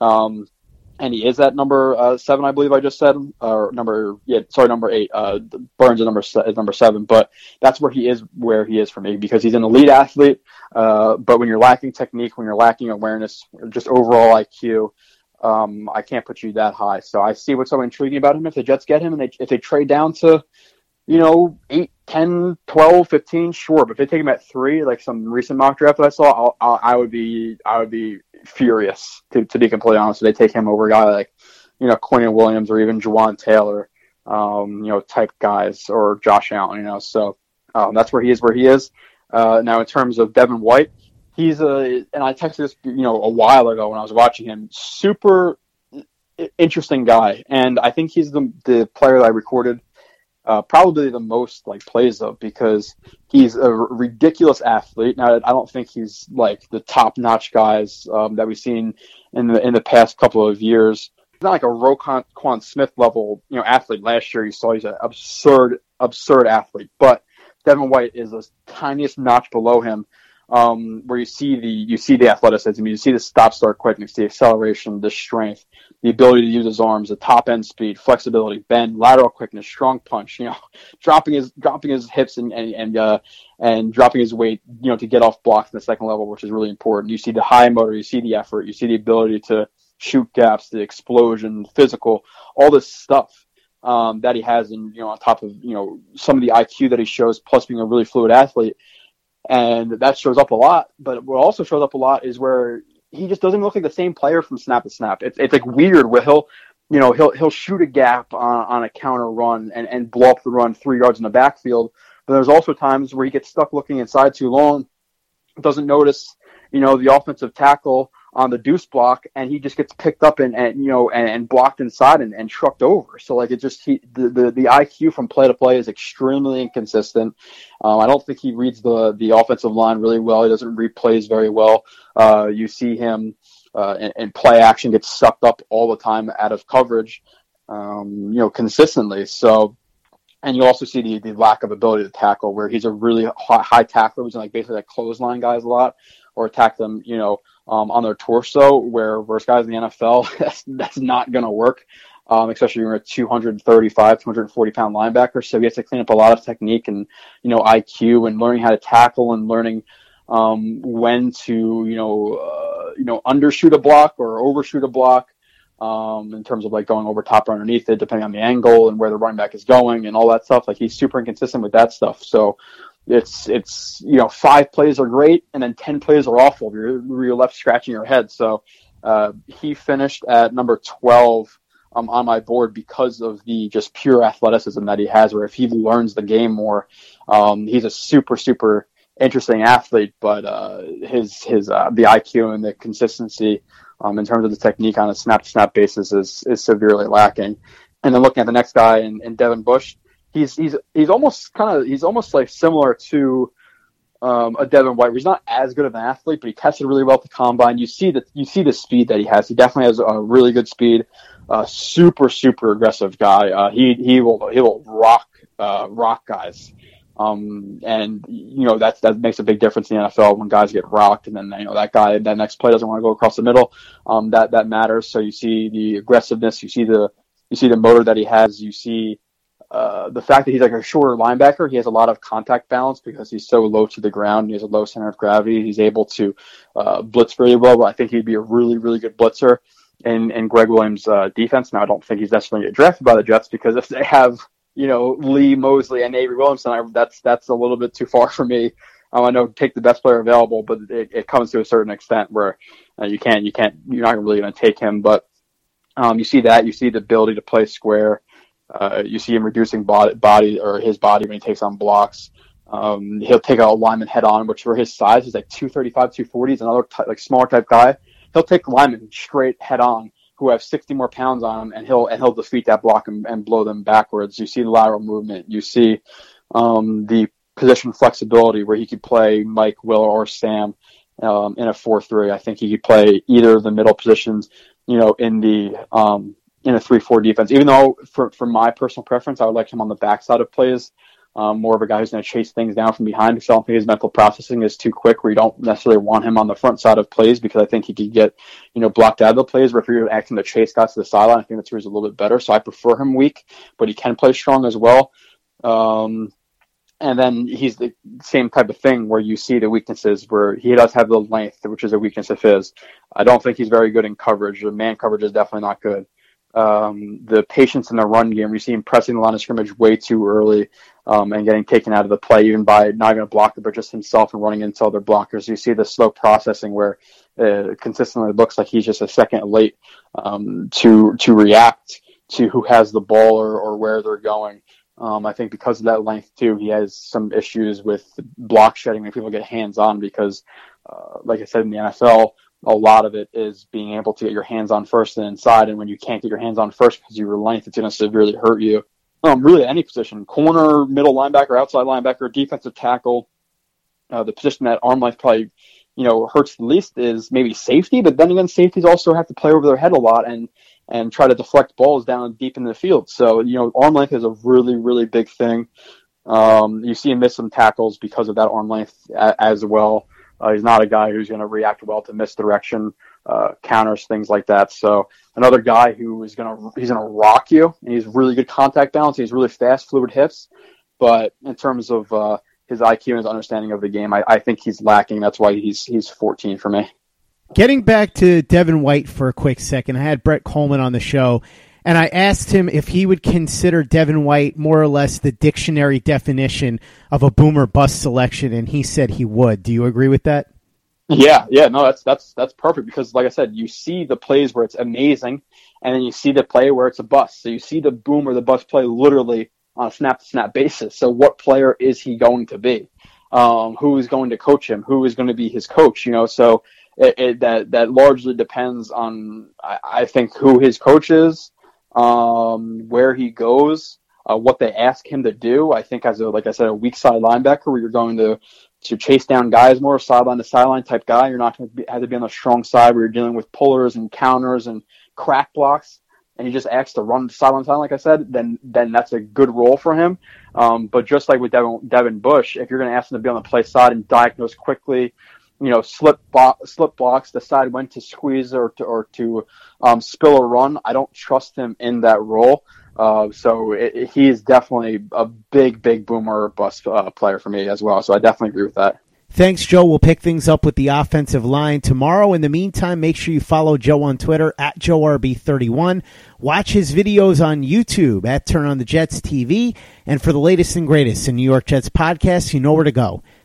Um, and he is at number uh, seven, I believe I just said, or number yeah, sorry, number eight. Uh, Burns is number is number seven, but that's where he is where he is for me because he's an elite athlete. Uh, but when you're lacking technique, when you're lacking awareness, just overall IQ, um, I can't put you that high. So I see what's so intriguing about him. If the Jets get him and they, if they trade down to, you know, 8, 10, 12, 15, sure. But if they take him at three, like some recent mock draft that I saw, I'll, I'll, I would be, I would be furious to, to be completely honest. If they take him over a guy like, you know, Quinnen Williams or even Jawaan Taylor, um, you know, type guys or Josh Allen, you know, so, um, that's where he is, where he is. Uh, now in terms of Devin White, he's a and I texted this you know a while ago when I was watching him. Super interesting guy, and I think he's the the player that I recorded uh, probably the most like plays of because he's a r- ridiculous athlete. Now I don't think he's like the top notch guys um, that we've seen in the in the past couple of years. He's not like a Roquan Smith level you know athlete. Last year you saw he's an absurd absurd athlete, but Devin White is the tiniest notch below him um, where you see the you see the athleticism, you see the stop start quickness, the acceleration, the strength, the ability to use his arms, the top end speed, flexibility, bend, lateral quickness, strong punch. You know, [LAUGHS] dropping his dropping his hips and and and, uh, and dropping his weight. You know, to get off blocks in the second level, which is really important. You see the high motor, you see the effort, you see the ability to shoot gaps, the explosion, physical, all this stuff. Um, that he has, and you know, on top of you know some of the IQ that he shows, plus being a really fluid athlete, and that shows up a lot. But what also shows up a lot is where he just doesn't look like the same player from snap to snap. It's it's like weird where he'll you know he'll he'll shoot a gap on, on a counter run and, and blow up the run three yards in the backfield. But there's also times where he gets stuck looking inside too long, doesn't notice you know the offensive tackle on the deuce block and he just gets picked up and, and you know and, and blocked inside and, and trucked over. So like it just he the, the, the iq from play to play is extremely inconsistent. Um, i don't think he reads the the offensive line really well. He doesn't read plays very well. Uh, you see him uh, in, in, play action get sucked up all the time out of coverage um, you know consistently. So and you also see the, the lack of ability to tackle where he's a really high, high tackler he's like basically like clothesline guys a lot or attack them you know um, on their torso, where versus guys in the NFL, [LAUGHS] that's, that's not going to work, um, especially when you're a 235, 240 pound linebacker. So he has to clean up a lot of technique and, you know, IQ and learning how to tackle and learning um, when to, you know, uh, you know, undershoot a block or overshoot a block. Um, in terms of like going over top or underneath it, depending on the angle and where the running back is going and all that stuff. Like he's super inconsistent with that stuff. So it's it's you know five plays are great and then ten plays are awful. You're you're left scratching your head. So uh, he finished at number twelve um, on my board because of the just pure athleticism that he has. Where if he learns the game more, um, he's a super super interesting athlete. But uh, his his uh, the IQ and the consistency um, in terms of the technique on a snap to snap basis is is severely lacking. And then looking at the next guy in, in Devin Bush, he's he's he's almost kind of he's almost like similar to um, a Devin White. He's not as good of an athlete, but he tested really well at the combine. You see that you see the speed that he has. He definitely has a really good speed. Uh, super super aggressive guy. Uh, he he will he will rock uh, rock guys. Um, and you know that that makes a big difference in the NFL when guys get rocked, and then you know that guy that next play doesn't want to go across the middle. Um, that that matters. So you see the aggressiveness, you see the you see the motor that he has, you see uh, the fact that he's like a shorter linebacker, he has a lot of contact balance because he's so low to the ground. He has a low center of gravity. He's able to uh, blitz very well. But I think he'd be a really, really good blitzer in, in Gregg Williams' uh, defense. Now, I don't think he's necessarily drafted by the Jets because if they have you know, Lee Mosley and Avery Williamson, I, that's that's a little bit too far for me. Um, I know take the best player available, but it, it comes to a certain extent where uh, you can't, you can't, you're not really going to take him. But um, you see that, you see the ability to play square. Uh, you see him reducing body, body or his body when he takes on blocks. Um, he'll take a lineman head on, which for his size is like 235, 240. He's another type, like smaller type guy. He'll take linemen straight head on who have 60 more pounds on him, and he'll and he'll defeat that block and, and blow them backwards. You see the lateral movement. You see um, the position flexibility where he could play Mike, Will, or Sam um, in a four-three. I think he could play either of the middle positions. You know, in the um, in a three-four defense. Even though, for for my personal preference, I would like him on the backside of plays. Um, more of a guy who's going to chase things down from behind because I don't think his mental processing is too quick where you don't necessarily want him on the front side of plays because I think he could get, you know, blocked out of the plays. Where if you're acting to chase guys to the sideline, I think that's where he's a little bit better. So I prefer him weak, but he can play strong as well. Um, and then he's the same type of thing where you see the weaknesses where he does have the length, which is a weakness of his. I don't think he's very good in coverage. The man coverage is definitely not good. Um, the patience in the run game, you see him pressing the line of scrimmage way too early um, and getting taken out of the play, even by not even a blocker, but just himself and running into other blockers. You see the slow processing where it consistently looks like he's just a second late um, to to react to who has the ball or, or where they're going. Um, I think because of that length too, he has some issues with block shedding when people get hands on because, uh, like I said in the NFL, a lot of it is being able to get your hands on first and inside. And when you can't get your hands on first because your length, it's going to severely hurt you um, really any position, corner, middle linebacker, outside linebacker, defensive tackle. Uh, the position that arm length probably, you know, hurts the least is maybe safety, but then again, safeties also have to play over their head a lot and and try to deflect balls down deep in the field. So you know, arm length is a really really big thing. Um, you see him miss some tackles because of that arm length a, as well. Uh, he's not a guy who's going to react well to misdirection uh, counters, things like that. So another guy who is gonna he's gonna rock you, and he's really good contact balance. He's really fast, fluid hips, but in terms of uh, his IQ and his understanding of the game, I, I think he's lacking. That's why he's he's 14 for me. Getting back to Devin White for a quick second, I had Brett Kollmann on the show, and I asked him if he would consider Devin White more or less the dictionary definition of a boomer bust selection, and he said he would. Do you agree with that? Yeah, yeah, no, that's that's that's perfect because, like I said, you see the plays where it's amazing, and then you see the play where it's a bust. So you see the boom or the bust play literally on a snap to snap basis. So what player is he going to be? Um, who is going to coach him? Who is going to be his coach? You know, so it, it, that that largely depends on I, I think who his coach is, um, where he goes, uh, what they ask him to do. I think as a like I said, a weak side linebacker where you're going to to chase down guys more, sideline to sideline type guy. You're not going to have to be on the strong side where you're dealing with pullers and counters and crack blocks, and he just asks to run sideline sideline, like I said. Then then that's a good role for him. Um, but just like with Devin, Devin Bush, if you're going to ask him to be on the play side and diagnose quickly, you know, slip bo- slip blocks, decide when to squeeze or to, or to um, spill a run, I don't trust him in that role. Uh, so it, it, he is definitely a big, big boomer bust uh, player for me as well. So I definitely agree with that. Thanks, Joe. We'll pick things up with the offensive line tomorrow. In the meantime, make sure you follow Joe on Twitter at JoeRB31. Watch his videos on YouTube at Turn on the Jets TV. And for the latest and greatest in New York Jets podcasts, you know where to go.